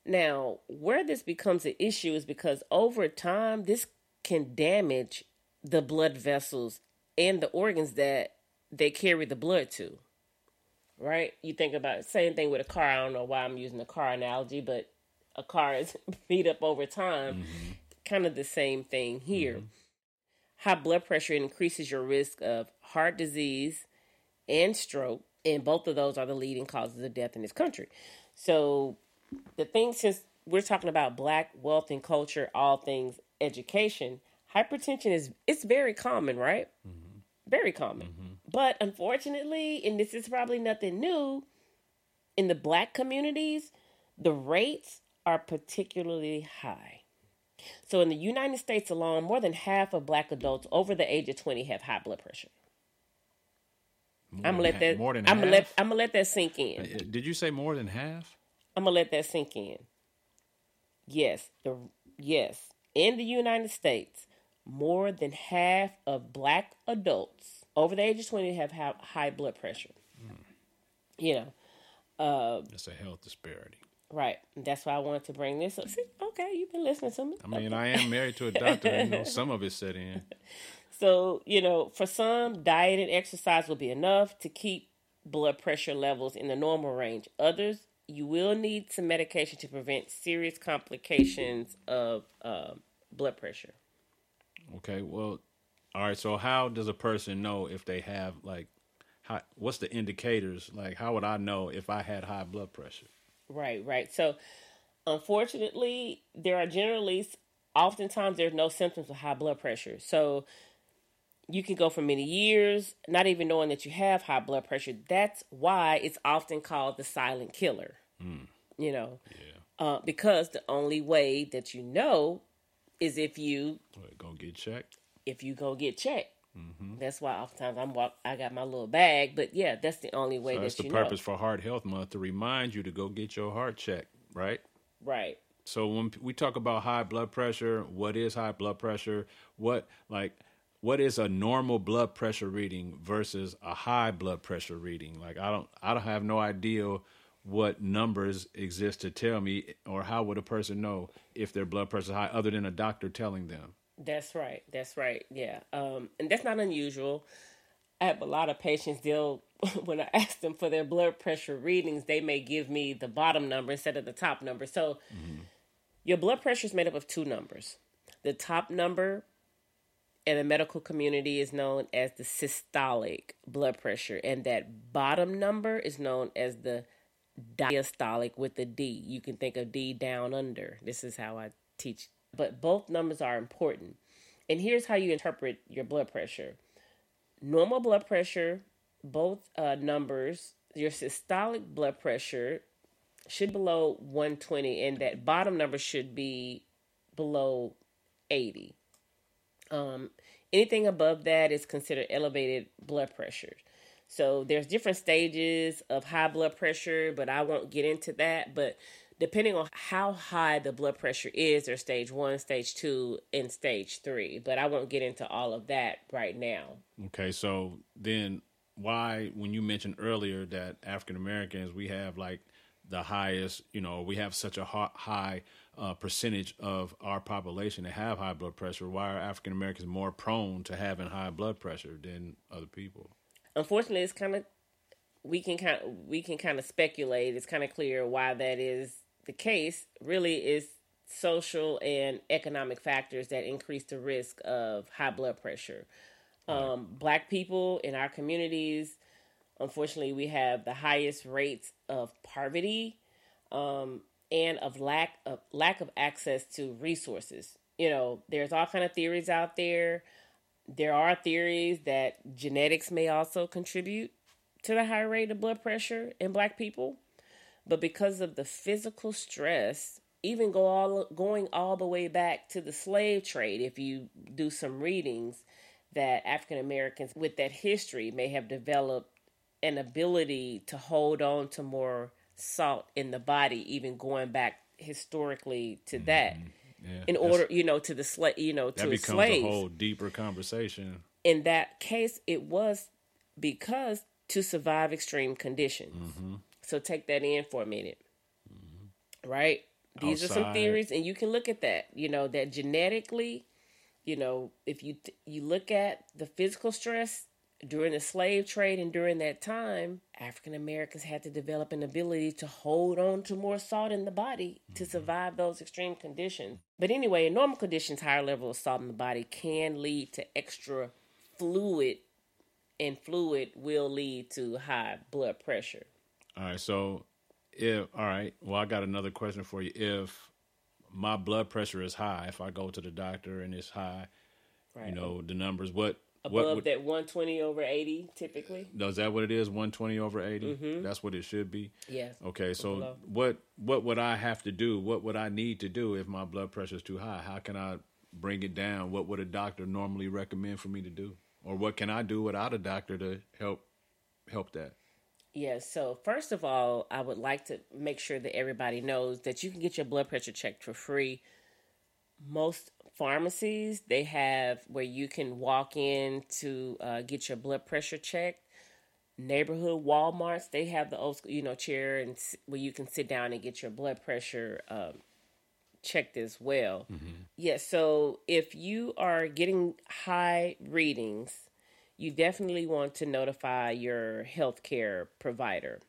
Now, where this becomes an issue is because over time, this can damage the blood vessels and the organs that they carry the blood to. Right? You think about same thing with a car. I don't know why I'm using a car analogy, but a car is beat up over time. Mm-hmm. Kind of the same thing here mm-hmm. high blood pressure increases your risk of heart disease and stroke, and both of those are the leading causes of death in this country. So, the thing since we're talking about black wealth and culture, all things education, hypertension is it's very common, right? Mm-hmm. Very common. But unfortunately, and this is probably nothing new, in the black communities, the rates are particularly high. So in the United States alone, more than half of black adults over the age of 20 have high blood pressure. More I'm gonna let ha- that more than I'm gonna let I'm gonna let that sink in. Uh, Did you say more than half? I'm gonna let that sink in. Yes, the yes, in the United States, more than half of black adults over the age of 20 have ha- high blood pressure. You know, uh, That's a health disparity. right. That's why I wanted to bring this up. See, okay, you've been listening to me. I mean, I am married to a doctor. You know, some of it set in. So, you know, for some, diet and exercise will be enough to keep blood pressure levels in the normal range. Others, you will need some medication to prevent serious complications of uh, blood pressure. Okay, well, all right. So, how does a person know if they have like, how? What's the indicators? Like, how would I know if I had high blood pressure? Right, right. So, unfortunately, there are generally, oftentimes, there's no symptoms of high blood pressure. So, you can go for many years not even knowing that you have high blood pressure. That's why it's often called the silent killer. You know, Yeah, uh, because the only way that you know is if you go get checked. If you go get checked. Mm-hmm. That's why oftentimes I'm walk. I got my little bag, but yeah, that's the only way So that that's the you purpose know. for Heart Health Month to remind you to go get your heart checked, right? Right. So when we talk about high blood pressure, what is high blood pressure? What like what is a normal blood pressure reading versus a high blood pressure reading? Like I don't I don't have no idea what numbers exist to tell me or how would a person know if their blood pressure is high other than a doctor telling them. That's right. That's right. Yeah. Um, and that's not unusual. I have a lot of patients. They'll when I ask them for their blood pressure readings, they may give me the bottom number instead of the top number. So your blood pressure is made up of two numbers. The top number in the medical community is known as the systolic blood pressure, and that bottom number is known as the diastolic with the D. You can think of D down under. This is how I teach. But both numbers are important. And here's how you interpret your blood pressure normal blood pressure, both uh, numbers, your systolic blood pressure should be below 120, and that bottom number should be below 80. Um, anything above that is considered elevated blood pressure. So there's different stages of high blood pressure, but I won't get into that. But depending on how high the blood pressure is, there's stage one, stage two, and stage three. But I won't get into all of that right now. Okay, so then why, when you mentioned earlier that African Americans, we have like the highest, you know, we have such a high uh, percentage of our population that have high blood pressure. Why are African Americans more prone to having high blood pressure than other people? Unfortunately, it's kind of we can kind of, we can kind of speculate. It's kind of clear why that is the case. Really, is social and economic factors that increase the risk of high blood pressure. Um, black people in our communities Unfortunately, we have the highest rates of poverty um, and of lack of lack of access to resources. You know, there's all kind of theories out there. There are theories that genetics may also contribute to the high rate of blood pressure in black people. But because of the physical stress, even go all going all the way back to the slave trade, if you do some readings, that African Americans with that history may have developed an ability to hold on to more salt in the body, even going back historically to mm-hmm. that. Yeah, in order, you know, to the slave, you know, that to becomes slaves. a whole deeper conversation. In that case, it was because to survive extreme conditions. Mm-hmm. So take that in for a minute, mm-hmm. right? These Outside. are some theories, and you can look at that. You know that genetically, you know, if you you look at the physical stress during the slave trade and during that time, African Americans had to develop an ability to hold on to more salt in the body to mm-hmm. survive those extreme conditions. But anyway, in normal conditions, higher level of salt in the body can lead to extra fluid, and fluid will lead to high blood pressure. All right, so if all right, well, I got another question for you. If my blood pressure is high, if I go to the doctor and it's high, right. you know the numbers, what above what, that 120 over 80 typically. Is that what it is? 120 over 80? Mm-hmm. That's what it should be. Yes. Okay, so below. what what would I have to do? What would I need to do if my blood pressure is too high? How can I bring it down? What would a doctor normally recommend for me to do? Or what can I do without a doctor to help help that? Yes. So first of all, I would like to make sure that everybody knows that you can get your blood pressure checked for free. Most pharmacies they have where you can walk in to uh, get your blood pressure checked neighborhood walmarts they have the old school you know chair and where you can sit down and get your blood pressure um, checked as well mm-hmm. yes yeah, so if you are getting high readings you definitely want to notify your healthcare provider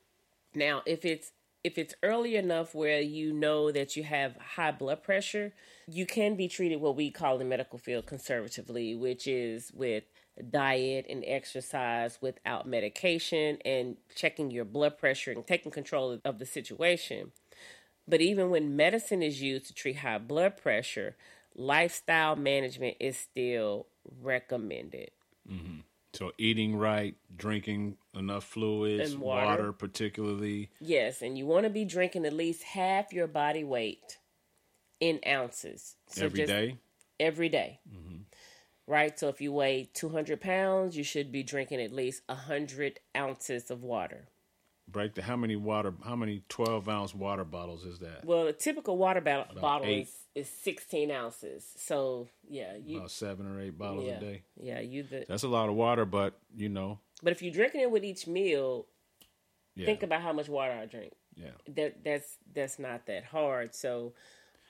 now if it's if it's early enough where you know that you have high blood pressure, you can be treated what we call the medical field conservatively, which is with diet and exercise without medication and checking your blood pressure and taking control of the situation. But even when medicine is used to treat high blood pressure, lifestyle management is still recommended. Mm-hmm. So eating right, drinking enough fluids, and water. water particularly. Yes, and you want to be drinking at least half your body weight in ounces. So every day. Every day. Mm-hmm. Right. So if you weigh two hundred pounds, you should be drinking at least hundred ounces of water break the how many water how many 12 ounce water bottles is that? Well a typical water ba- bottle is, is 16 ounces. So yeah you about seven or eight bottles yeah, a day. yeah you the, that's a lot of water but you know. But if you're drinking it with each meal yeah. think about how much water i drink. Yeah. That that's that's not that hard. So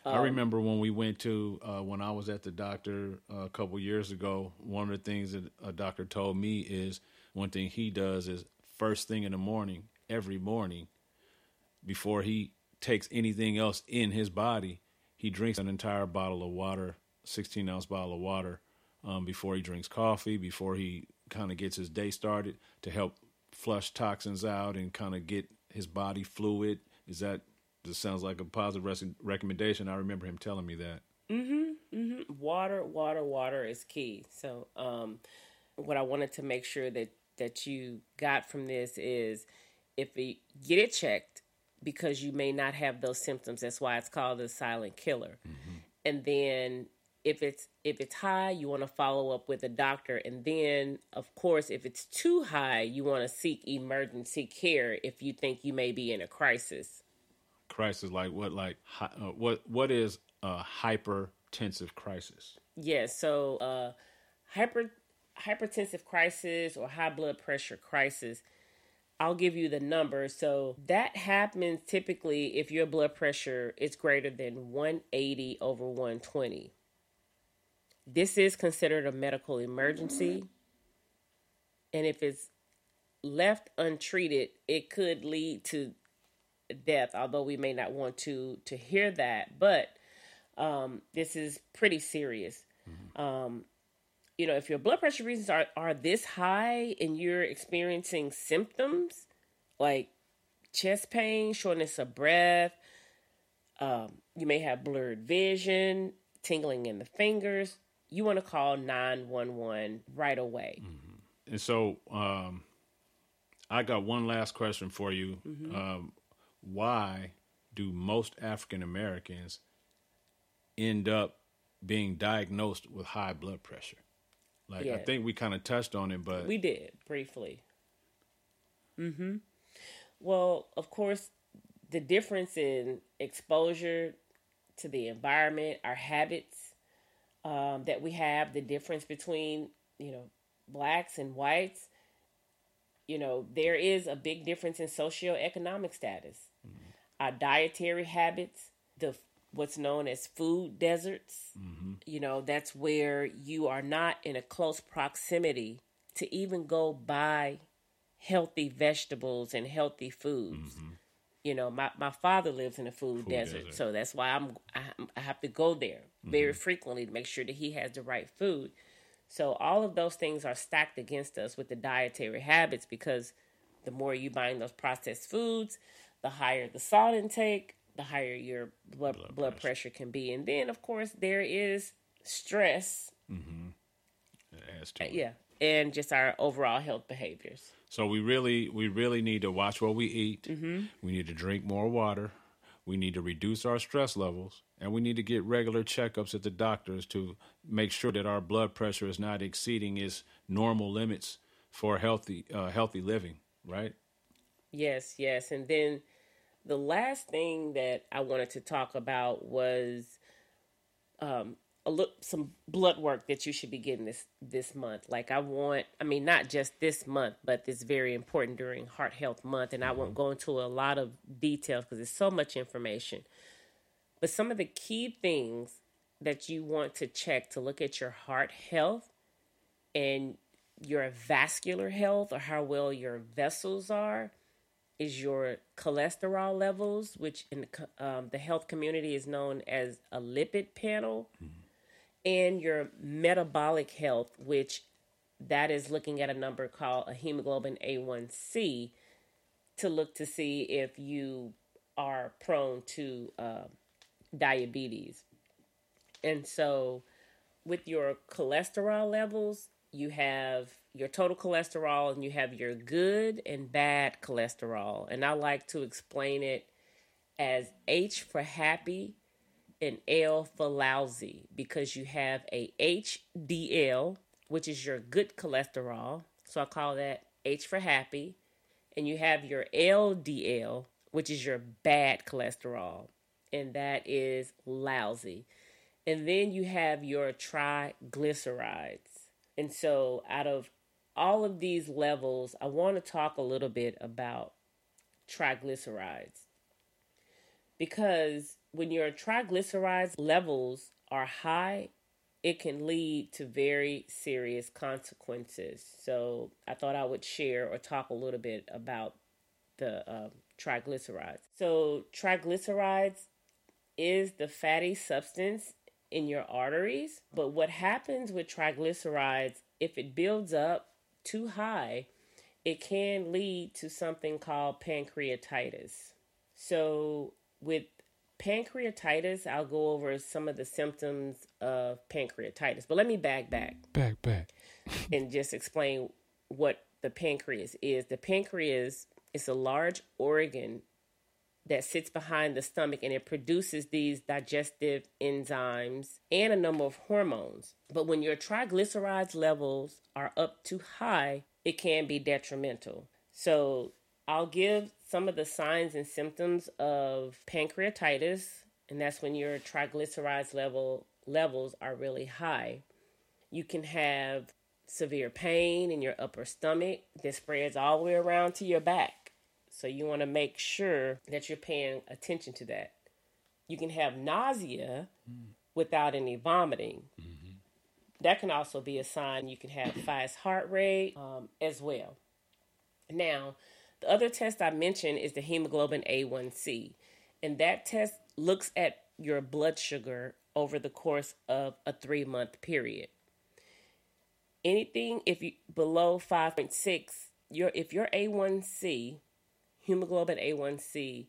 um, I remember when we went to uh, when I was at the doctor uh, a couple years ago. One of the things that a doctor told me is one thing he does is first thing in the morning every morning before he takes anything else in his body. He drinks an entire bottle of water, 16 ounce bottle of water, um, before he drinks coffee, before he kind of gets his day started to help flush toxins out and kind of get his body fluid. Is that this sounds like a positive recommendation? I remember him telling me that. Mm-hmm. Mm-hmm. Water, water, water is key. So, um, what I wanted to make sure that that you got from this is if you get it checked because you may not have those symptoms. That's why it's called the silent killer. Mm-hmm. And then if it's if it's high, you want to follow up with a doctor, and then of course, if it's too high, you want to seek emergency care if you think you may be in a crisis. Crisis like what? Like uh, what? What is a hypertensive crisis? Yes, yeah, so uh, hyper hypertensive crisis or high blood pressure crisis. I'll give you the number. So that happens typically if your blood pressure is greater than 180 over 120 this is considered a medical emergency. And if it's left untreated, it could lead to death, although we may not want to to hear that. But um, this is pretty serious. Mm-hmm. Um, you know, if your blood pressure readings are, are this high and you're experiencing symptoms like chest pain, shortness of breath, um, you may have blurred vision, tingling in the fingers, you want to call 911 right away. Mm-hmm. And so um, I got one last question for you. Mm-hmm. Um, why do most African Americans end up being diagnosed with high blood pressure? Like yeah. I think we kind of touched on it, but we did briefly. Mm-hmm. Well, of course, the difference in exposure to the environment, our habits, um, that we have, the difference between, you know, blacks and whites, you know, there is a big difference in socioeconomic status. Mm-hmm. Our dietary habits, the what's known as food deserts, mm-hmm. you know, that's where you are not in a close proximity to even go buy healthy vegetables and healthy foods. Mm-hmm. You know, my, my father lives in a food, food desert, desert, so that's why I'm I, I have to go there mm-hmm. very frequently to make sure that he has the right food. So all of those things are stacked against us with the dietary habits because the more you buying those processed foods, the higher the salt intake, the higher your blood blood, blood pressure. pressure. can be, and then of course there is stress. Mm-hmm. It adds to it. Yeah, and just our overall health behaviors. So we really, we really need to watch what we eat. Mm-hmm. We need to drink more water. We need to reduce our stress levels, and we need to get regular checkups at the doctors to make sure that our blood pressure is not exceeding its normal limits for healthy, uh, healthy living. Right? Yes, yes, and then the last thing that I wanted to talk about was um, a look some blood work that you should be getting this this month. Like I want, I mean, not just this month, but it's very important during Heart Health Month, and I won't go into a lot of details because there's so much information. But some of the key things that you want to check to look at your heart health and your vascular health or how well your vessels are is your cholesterol levels, which in the, um, the health community is known as a lipid panel. Mm-hmm and your metabolic health, which that is looking at a number called a hemoglobin A1C to look to see if you are prone to uh, diabetes. And so, with your cholesterol levels, you have your total cholesterol and you have your good and bad cholesterol. And I like to explain it as H for happy, and L for lousy because you have a HDL, which is your good cholesterol. So I call that H for happy. And you have your LDL, which is your bad cholesterol. And that is lousy. And then you have your triglycerides. And so out of all of these levels, I want to talk a little bit about triglycerides. Because when your triglycerides levels are high, it can lead to very serious consequences. So I thought I would share or talk a little bit about the uh, triglycerides. So triglycerides is the fatty substance in your arteries, but what happens with triglycerides if it builds up too high, it can lead to something called pancreatitis. So, with pancreatitis, I'll go over some of the symptoms of pancreatitis. But let me back back. Back back. and just explain what the pancreas is. The pancreas is a large organ that sits behind the stomach and it produces these digestive enzymes and a number of hormones. But when your triglycerides levels are up too high, it can be detrimental. So I'll give some of the signs and symptoms of pancreatitis, and that's when your triglycerides level levels are really high. You can have severe pain in your upper stomach that spreads all the way around to your back. So you want to make sure that you're paying attention to that. You can have nausea mm. without any vomiting. Mm-hmm. That can also be a sign you can have fast heart rate um, as well. Now, the other test I mentioned is the hemoglobin A1C, and that test looks at your blood sugar over the course of a three month period. Anything if you below 5.6, your if your A1C, hemoglobin A1C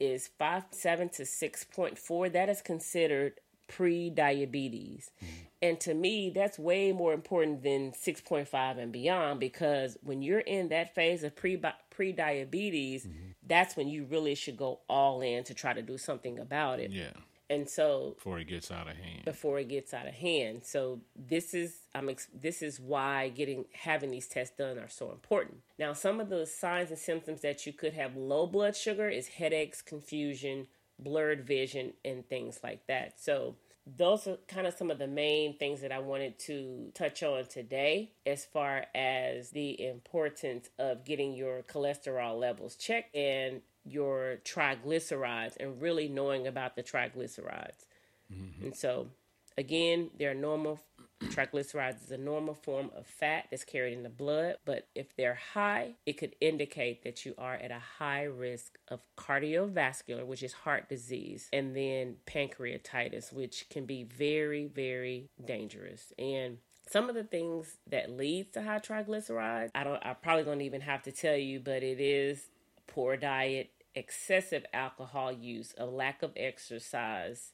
is 5.7 to 6.4, that is considered pre-diabetes. Mm-hmm. And to me, that's way more important than 6.5 and beyond because when you're in that phase of pre pre-diabetes, mm-hmm. that's when you really should go all in to try to do something about it. Yeah. And so before it gets out of hand. Before it gets out of hand. So this is I'm ex- this is why getting having these tests done are so important. Now, some of the signs and symptoms that you could have low blood sugar is headaches, confusion, blurred vision, and things like that. So, those are kind of some of the main things that I wanted to touch on today as far as the importance of getting your cholesterol levels checked and your triglycerides and really knowing about the triglycerides. Mm-hmm. And so, again, they're normal Triglycerides is a normal form of fat that's carried in the blood, but if they're high, it could indicate that you are at a high risk of cardiovascular, which is heart disease, and then pancreatitis, which can be very, very dangerous. And some of the things that leads to high triglycerides, I don't I probably don't even have to tell you, but it is poor diet, excessive alcohol use, a lack of exercise,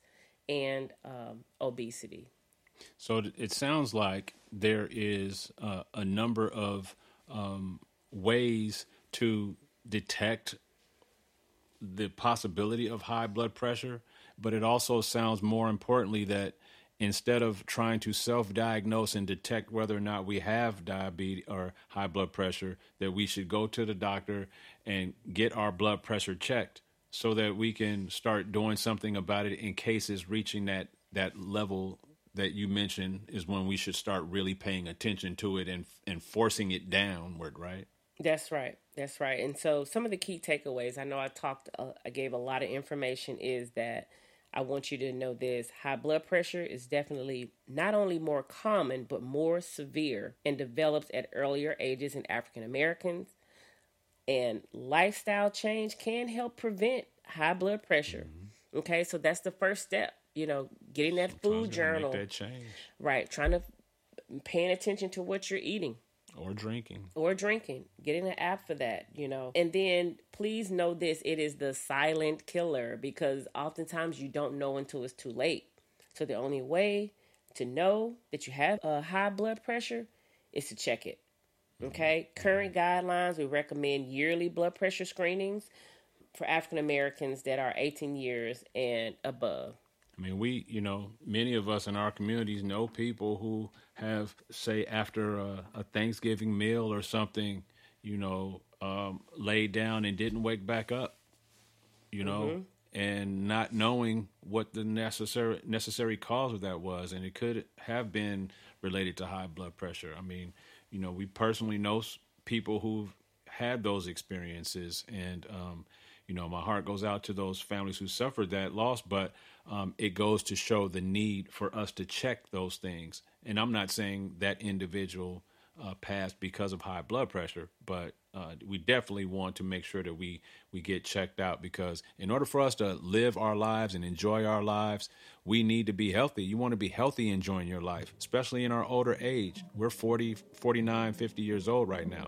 and um, obesity. So it sounds like there is uh, a number of um, ways to detect the possibility of high blood pressure, but it also sounds more importantly that instead of trying to self-diagnose and detect whether or not we have diabetes or high blood pressure, that we should go to the doctor and get our blood pressure checked so that we can start doing something about it in case it's reaching that that level that you mentioned is when we should start really paying attention to it and and forcing it downward, right? That's right. That's right. And so some of the key takeaways, I know I talked uh, I gave a lot of information is that I want you to know this high blood pressure is definitely not only more common, but more severe and develops at earlier ages in African Americans. And lifestyle change can help prevent high blood pressure. Mm-hmm. Okay, so that's the first step you know, getting that Sometimes food journal. that change. Right. Trying to paying attention to what you're eating. Or drinking. Or drinking. Getting an app for that, you know. And then please know this it is the silent killer because oftentimes you don't know until it's too late. So the only way to know that you have a high blood pressure is to check it. Okay. Mm-hmm. Current guidelines, we recommend yearly blood pressure screenings for African Americans that are 18 years and above. I mean, we, you know, many of us in our communities know people who have, say, after a, a Thanksgiving meal or something, you know, um, laid down and didn't wake back up, you know, mm-hmm. and not knowing what the necessary necessary cause of that was, and it could have been related to high blood pressure. I mean, you know, we personally know people who've had those experiences, and um, you know, my heart goes out to those families who suffered that loss, but um, it goes to show the need for us to check those things. And I'm not saying that individual uh, passed because of high blood pressure, but uh, we definitely want to make sure that we we get checked out because in order for us to live our lives and enjoy our lives, we need to be healthy. You want to be healthy enjoying your life, especially in our older age. We're 40, 49, 50 years old right now.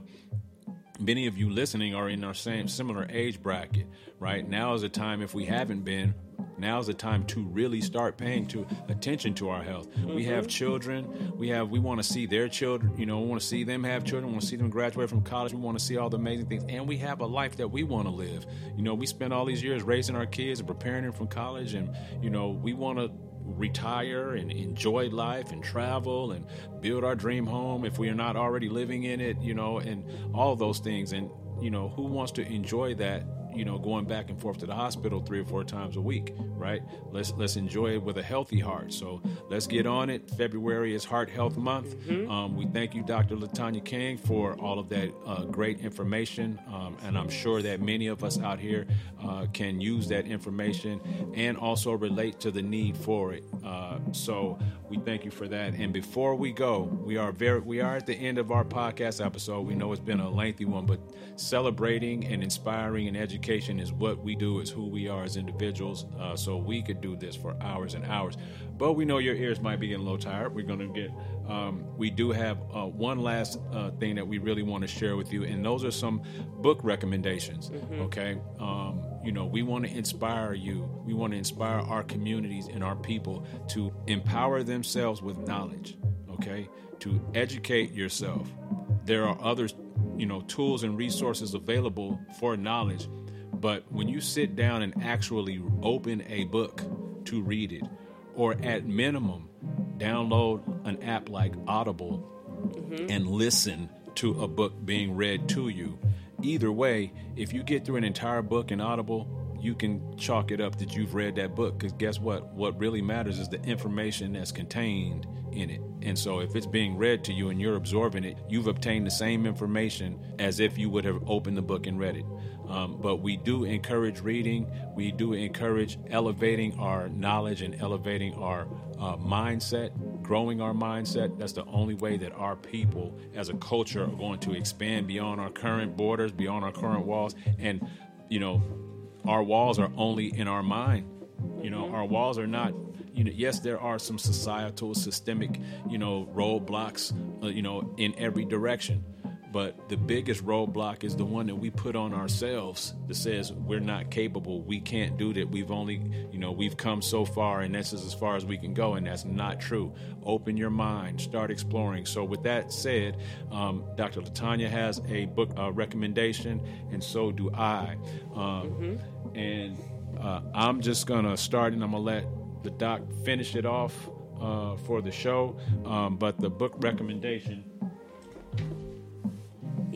Many of you listening are in our same similar age bracket, right? Now is a time if we haven't been, now is the time to really start paying to attention to our health. Mm-hmm. We have children. We have we want to see their children. You know, we want to see them have children. We want to see them graduate from college. We want to see all the amazing things, and we have a life that we want to live. You know, we spend all these years raising our kids and preparing them for college, and you know, we want to retire and enjoy life and travel and build our dream home if we are not already living in it, you know, and all those things. And, you know, who wants to enjoy that you know, going back and forth to the hospital three or four times a week, right? Let's let's enjoy it with a healthy heart. So let's get on it. February is Heart Health Month. Mm-hmm. Um, we thank you, Dr. Latonya King, for all of that uh, great information, um, and I'm sure that many of us out here uh, can use that information and also relate to the need for it. Uh, so we thank you for that. And before we go, we are very we are at the end of our podcast episode. We know it's been a lengthy one, but celebrating and inspiring and educating education is what we do, is who we are as individuals. Uh, so we could do this for hours and hours. But we know your ears might be getting a little tired. We're going to get, um, we do have uh, one last uh, thing that we really want to share with you, and those are some book recommendations. Mm-hmm. Okay. Um, you know, we want to inspire you. We want to inspire our communities and our people to empower themselves with knowledge, okay? To educate yourself. There are other, you know, tools and resources available for knowledge but when you sit down and actually open a book to read it, or at minimum, download an app like Audible mm-hmm. and listen to a book being read to you. Either way, if you get through an entire book in Audible, you can chalk it up that you've read that book because guess what? What really matters is the information that's contained in it. And so if it's being read to you and you're absorbing it, you've obtained the same information as if you would have opened the book and read it. Um, but we do encourage reading. We do encourage elevating our knowledge and elevating our uh, mindset, growing our mindset. That's the only way that our people as a culture are going to expand beyond our current borders, beyond our current walls. And, you know, our walls are only in our mind. You know, our walls are not you know, yes, there are some societal, systemic, you know, roadblocks, uh, you know, in every direction. But the biggest roadblock is the one that we put on ourselves that says we're not capable, we can't do that. We've only, you know, we've come so far, and this is as far as we can go, and that's not true. Open your mind, start exploring. So, with that said, um, Dr. Latonya has a book uh, recommendation, and so do I. Um, mm-hmm. And uh, I'm just gonna start, and I'm gonna let the doc finish it off uh, for the show. Um, but the book recommendation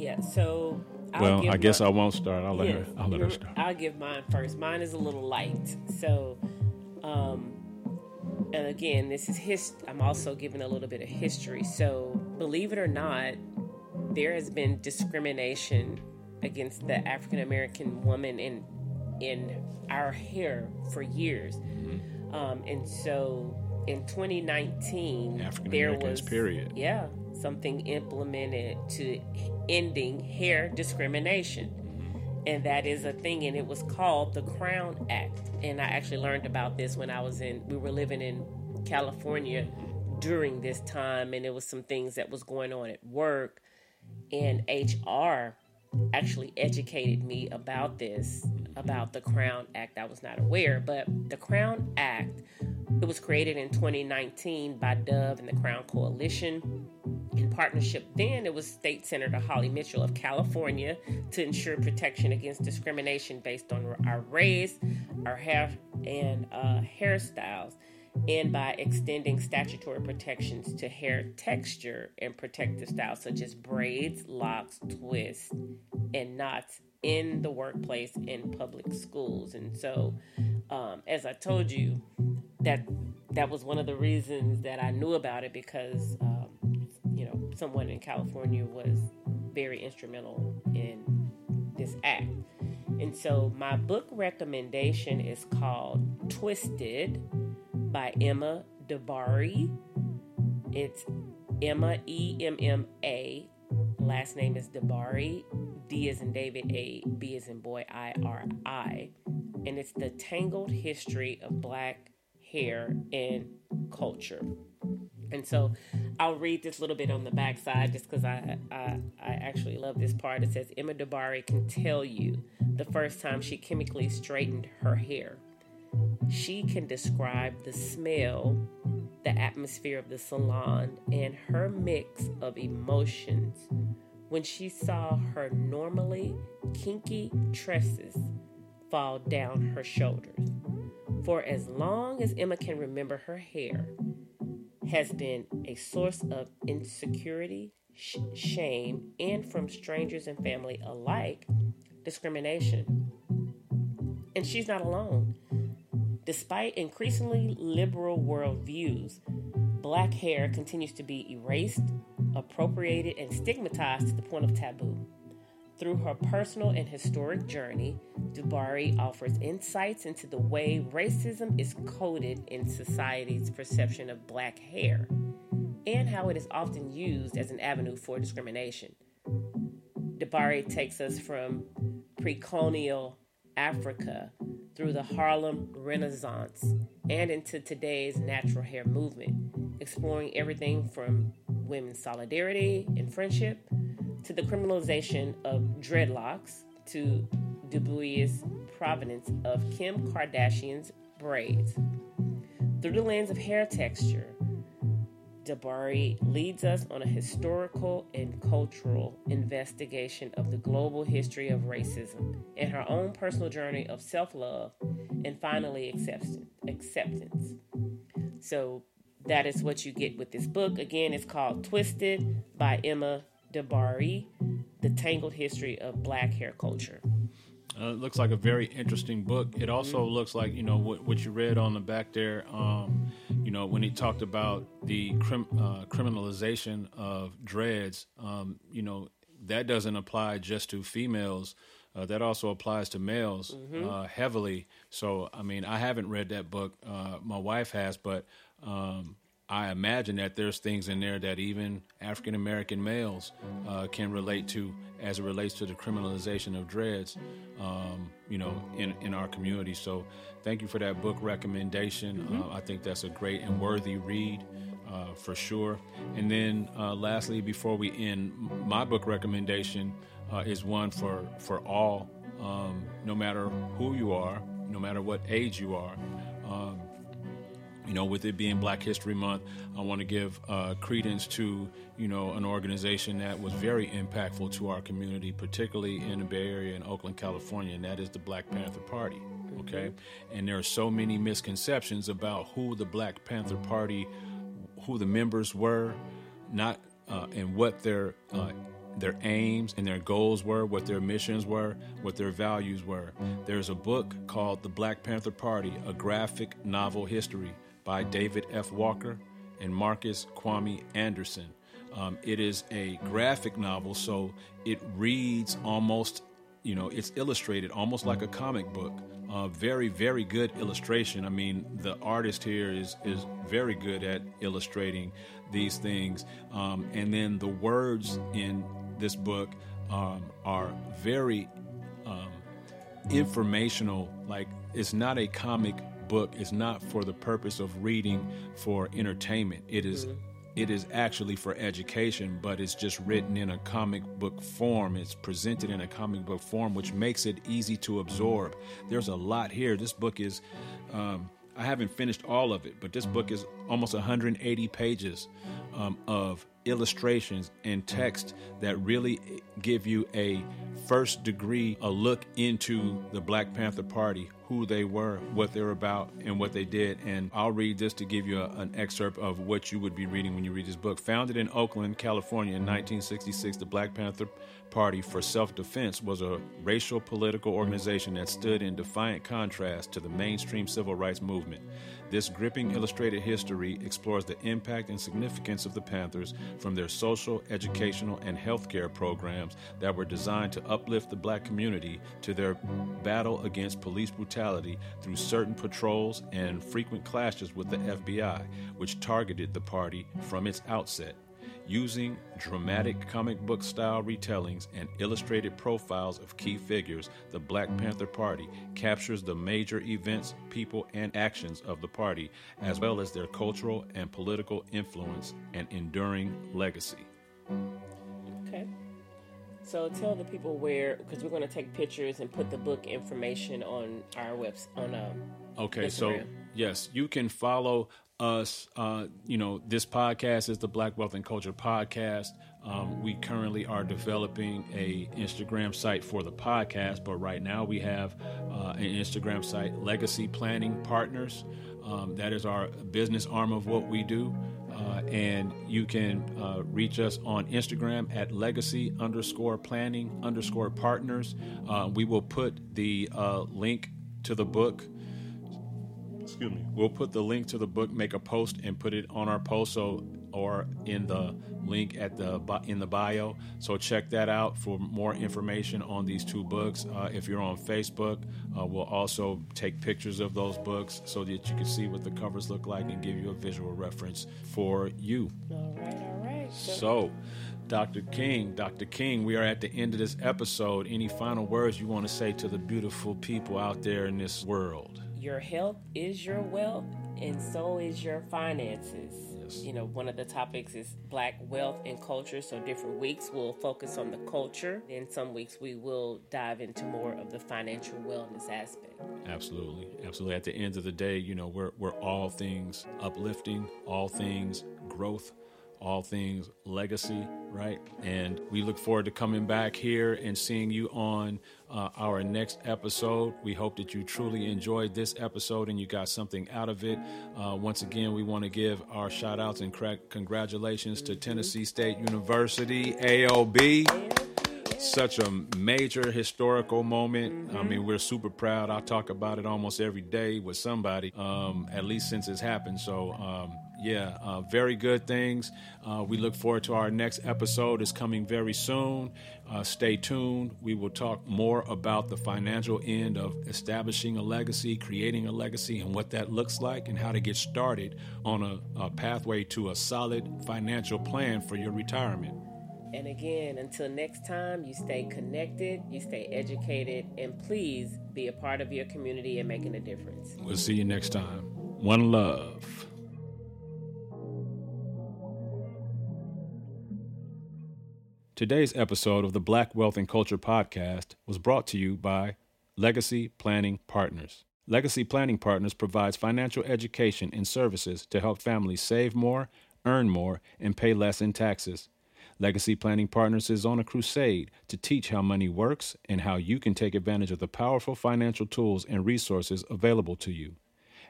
yeah. So. I'll well, I guess my, I won't start. I'll let yes, her. I'll let her start. I'll give mine first. Mine is a little light. So, um, and again, this is his. I'm also giving a little bit of history. So, believe it or not, there has been discrimination against the African American woman in in our hair for years. Mm-hmm. Um, and so, in 2019, there was period. Yeah, something implemented to ending hair discrimination. And that is a thing, and it was called the Crown Act. And I actually learned about this when I was in, we were living in California during this time, and there was some things that was going on at work. And HR actually educated me about this, about the Crown Act. I was not aware, but the Crown Act, it was created in 2019 by Dove and the Crown Coalition in partnership then it was state senator holly mitchell of california to ensure protection against discrimination based on our race our hair and uh, hairstyles and by extending statutory protections to hair texture and protective styles such as braids locks twists and knots in the workplace in public schools and so um, as i told you that that was one of the reasons that i knew about it because um, you know someone in California was very instrumental in this act. And so my book recommendation is called Twisted by Emma Dabiri. It's Emma E M M A. Last name is Dabiri. D is in David, A, B is in boy, I R I. And it's the tangled history of black hair and culture. And so I'll read this little bit on the backside just because I, I, I actually love this part. It says Emma Dabiri can tell you the first time she chemically straightened her hair. She can describe the smell, the atmosphere of the salon, and her mix of emotions when she saw her normally kinky tresses fall down her shoulders. For as long as Emma can remember, her hair has been a source of insecurity, sh- shame, and from strangers and family alike, discrimination. And she's not alone. Despite increasingly liberal worldviews, black hair continues to be erased, appropriated, and stigmatized to the point of taboo. Through her personal and historic journey, Dabiri offers insights into the way racism is coded in society's perception of black hair and how it is often used as an avenue for discrimination. Dabiri takes us from pre colonial Africa through the Harlem Renaissance and into today's natural hair movement, exploring everything from women's solidarity and friendship to the criminalization of dreadlocks to dubious provenance of Kim Kardashian's braids. Through the lens of hair texture, Dabiri leads us on a historical and cultural investigation of the global history of racism and her own personal journey of self love and finally acceptance. So, that is what you get with this book. Again, it's called Twisted by Emma Dabiri The Tangled History of Black Hair Culture. Uh, it looks like a very interesting book. It also mm-hmm. looks like you know what, what you read on the back there. Um, you know when he talked about the crim, uh, criminalization of dreads. Um, you know that doesn't apply just to females. Uh, that also applies to males mm-hmm. Uh, heavily. So I mean, I haven't read that book. Uh, my wife has, but um, I imagine that there's things in there that even African American males uh, can relate to as it relates to the criminalization of dreads, um, you know, in, in our community. So thank you for that book recommendation. Mm-hmm. Uh, I think that's a great and worthy read. Uh, for sure. And then, uh, lastly, before we end, my book recommendation uh, is one for for all, um, no matter who you are, no matter what age you are. Um, you know, with it being Black History Month, I want to give uh, credence to, you know, an organization that was very impactful to our community, particularly in the Bay Area in Oakland, California, and that is the Black Panther Party. Okay, and there are so many misconceptions about who the Black Panther Party, who the members were, not uh, and what their uh, their aims and their goals were, what their missions were, what their values were. There's a book called The Black Panther Party, a graphic novel history by David F. Walker and Marcus Kwame Anderson. Um, it is a graphic novel, so it reads almost, you know, it's illustrated almost like a comic book. Uh, very, very good illustration. I mean, the artist here is is very good at illustrating these things, um, and then the words in this book um, are very um, informational. Like it's not a comic book is not for the purpose of reading for entertainment. It is, mm-hmm. it is actually for education, but it's just written in a comic book form. It's presented in a comic book form, which makes it easy to absorb. There's a lot here. This book is, um, I haven't finished all of it, but this book is almost 180 pages um, of illustrations and text that really give you a first degree a look into the Black Panther Party, who they were, what they're about, and what they did. And I'll read this to give you a, an excerpt of what you would be reading when you read this book. Founded in Oakland, California in 1966, the Black Panther Party for Self Defense was a racial political organization that stood in defiant contrast to the mainstream civil rights movement. This gripping illustrated history explores the impact and significance of the Panthers from their social, educational, and healthcare programs that were designed to uplift the black community to their battle against police brutality through certain patrols and frequent clashes with the FBI, which targeted the party from its outset. Using dramatic comic book style retellings and illustrated profiles of key figures, the Black Panther Party captures the major events, people, and actions of the party, as well as their cultural and political influence and enduring legacy. Okay. So tell the people where, because we're going to take pictures and put the book information on our webs on um. Okay, Instagram. so yes, you can follow us. Uh, you know, this podcast is the Black Wealth and Culture podcast. Um, we currently are developing a Instagram site for the podcast, but right now we have uh, an Instagram site, Legacy Planning Partners. Um, that is our business arm of what we do. Uh, and you can uh, reach us on Instagram at legacy underscore planning underscore partners. Uh, we will put the uh, link to the book excuse me we'll put the link to the book make a post and put it on our post so or in the link at the in the bio so check that out for more information on these two books uh, if you're on facebook uh, we'll also take pictures of those books so that you can see what the covers look like and give you a visual reference for you All right, all right. so Dr. King, Dr. King, we are at the end of this episode. Any final words you want to say to the beautiful people out there in this world? Your health is your wealth, and so is your finances. Yes. You know, one of the topics is black wealth and culture. So, different weeks we'll focus on the culture, and some weeks we will dive into more of the financial wellness aspect. Absolutely. Absolutely. At the end of the day, you know, we're, we're all things uplifting, all things growth, all things legacy, right? And we look forward to coming back here and seeing you on uh, our next episode. We hope that you truly enjoyed this episode and you got something out of it. Uh, once again, we want to give our shout outs and cra- congratulations to Tennessee State University, AOB such a major historical moment. I mean, we're super proud. I talk about it almost every day with somebody, um, at least since it's happened. So, um, yeah, uh, very good things. Uh, we look forward to our next episode. is coming very soon. Uh, stay tuned. We will talk more about the financial end of establishing a legacy, creating a legacy, and what that looks like, and how to get started on a, a pathway to a solid financial plan for your retirement. And again, until next time, you stay connected, you stay educated, and please be a part of your community and making a difference. We'll see you next time. One love. Today's episode of the Black Wealth and Culture podcast was brought to you by Legacy Planning Partners. Legacy Planning Partners provides financial education and services to help families save more, earn more, and pay less in taxes. Legacy Planning Partners is on a crusade to teach how money works and how you can take advantage of the powerful financial tools and resources available to you.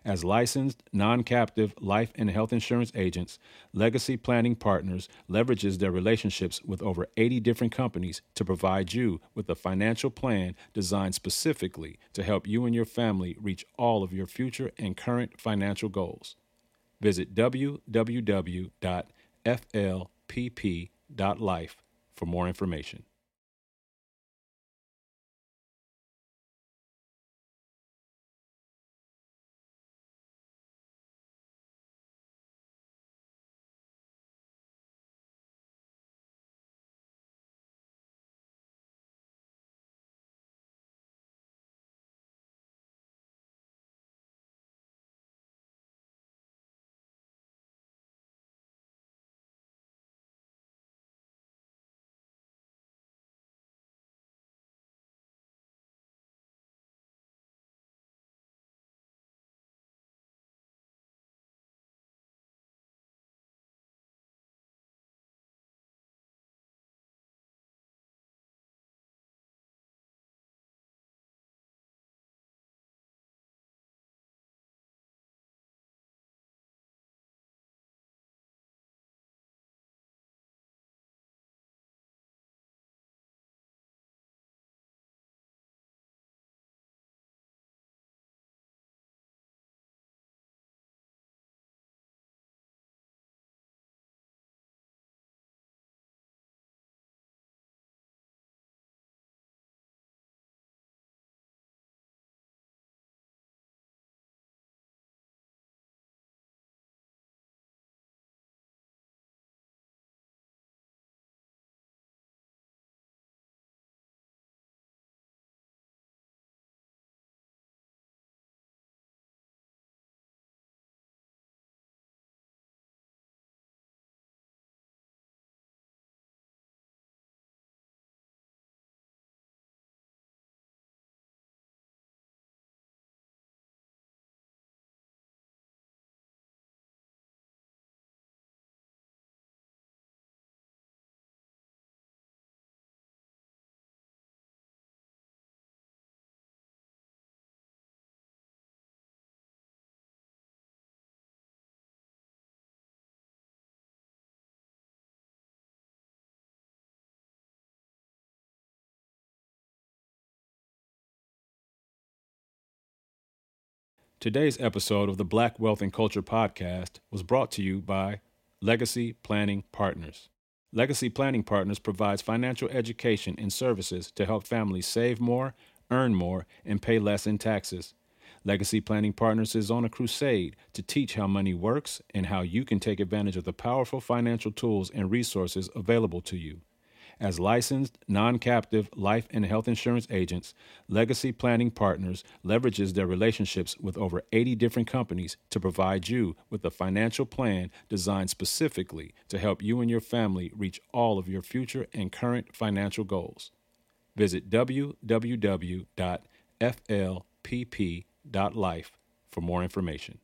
As licensed, non captive life and health insurance agents, Legacy Planning Partners leverages their relationships with over 80 different companies to provide you with a financial plan designed specifically to help you and your family reach all of your future and current financial goals. Visit www.flpp.life for more information. Today's episode of the Black Wealth and Culture podcast was brought to you by Legacy Planning Partners. Legacy Planning Partners provides financial education and services to help families save more, earn more, and pay less in taxes. Legacy Planning Partners is on a crusade to teach how money works and how you can take advantage of the powerful financial tools and resources available to you. As licensed, non captive life and health insurance agents, Legacy Planning Partners leverages their relationships with over 80 different companies to provide you with a financial plan designed specifically to help you and your family reach all of your future and current financial goals. Visit www.flpp.life for more information.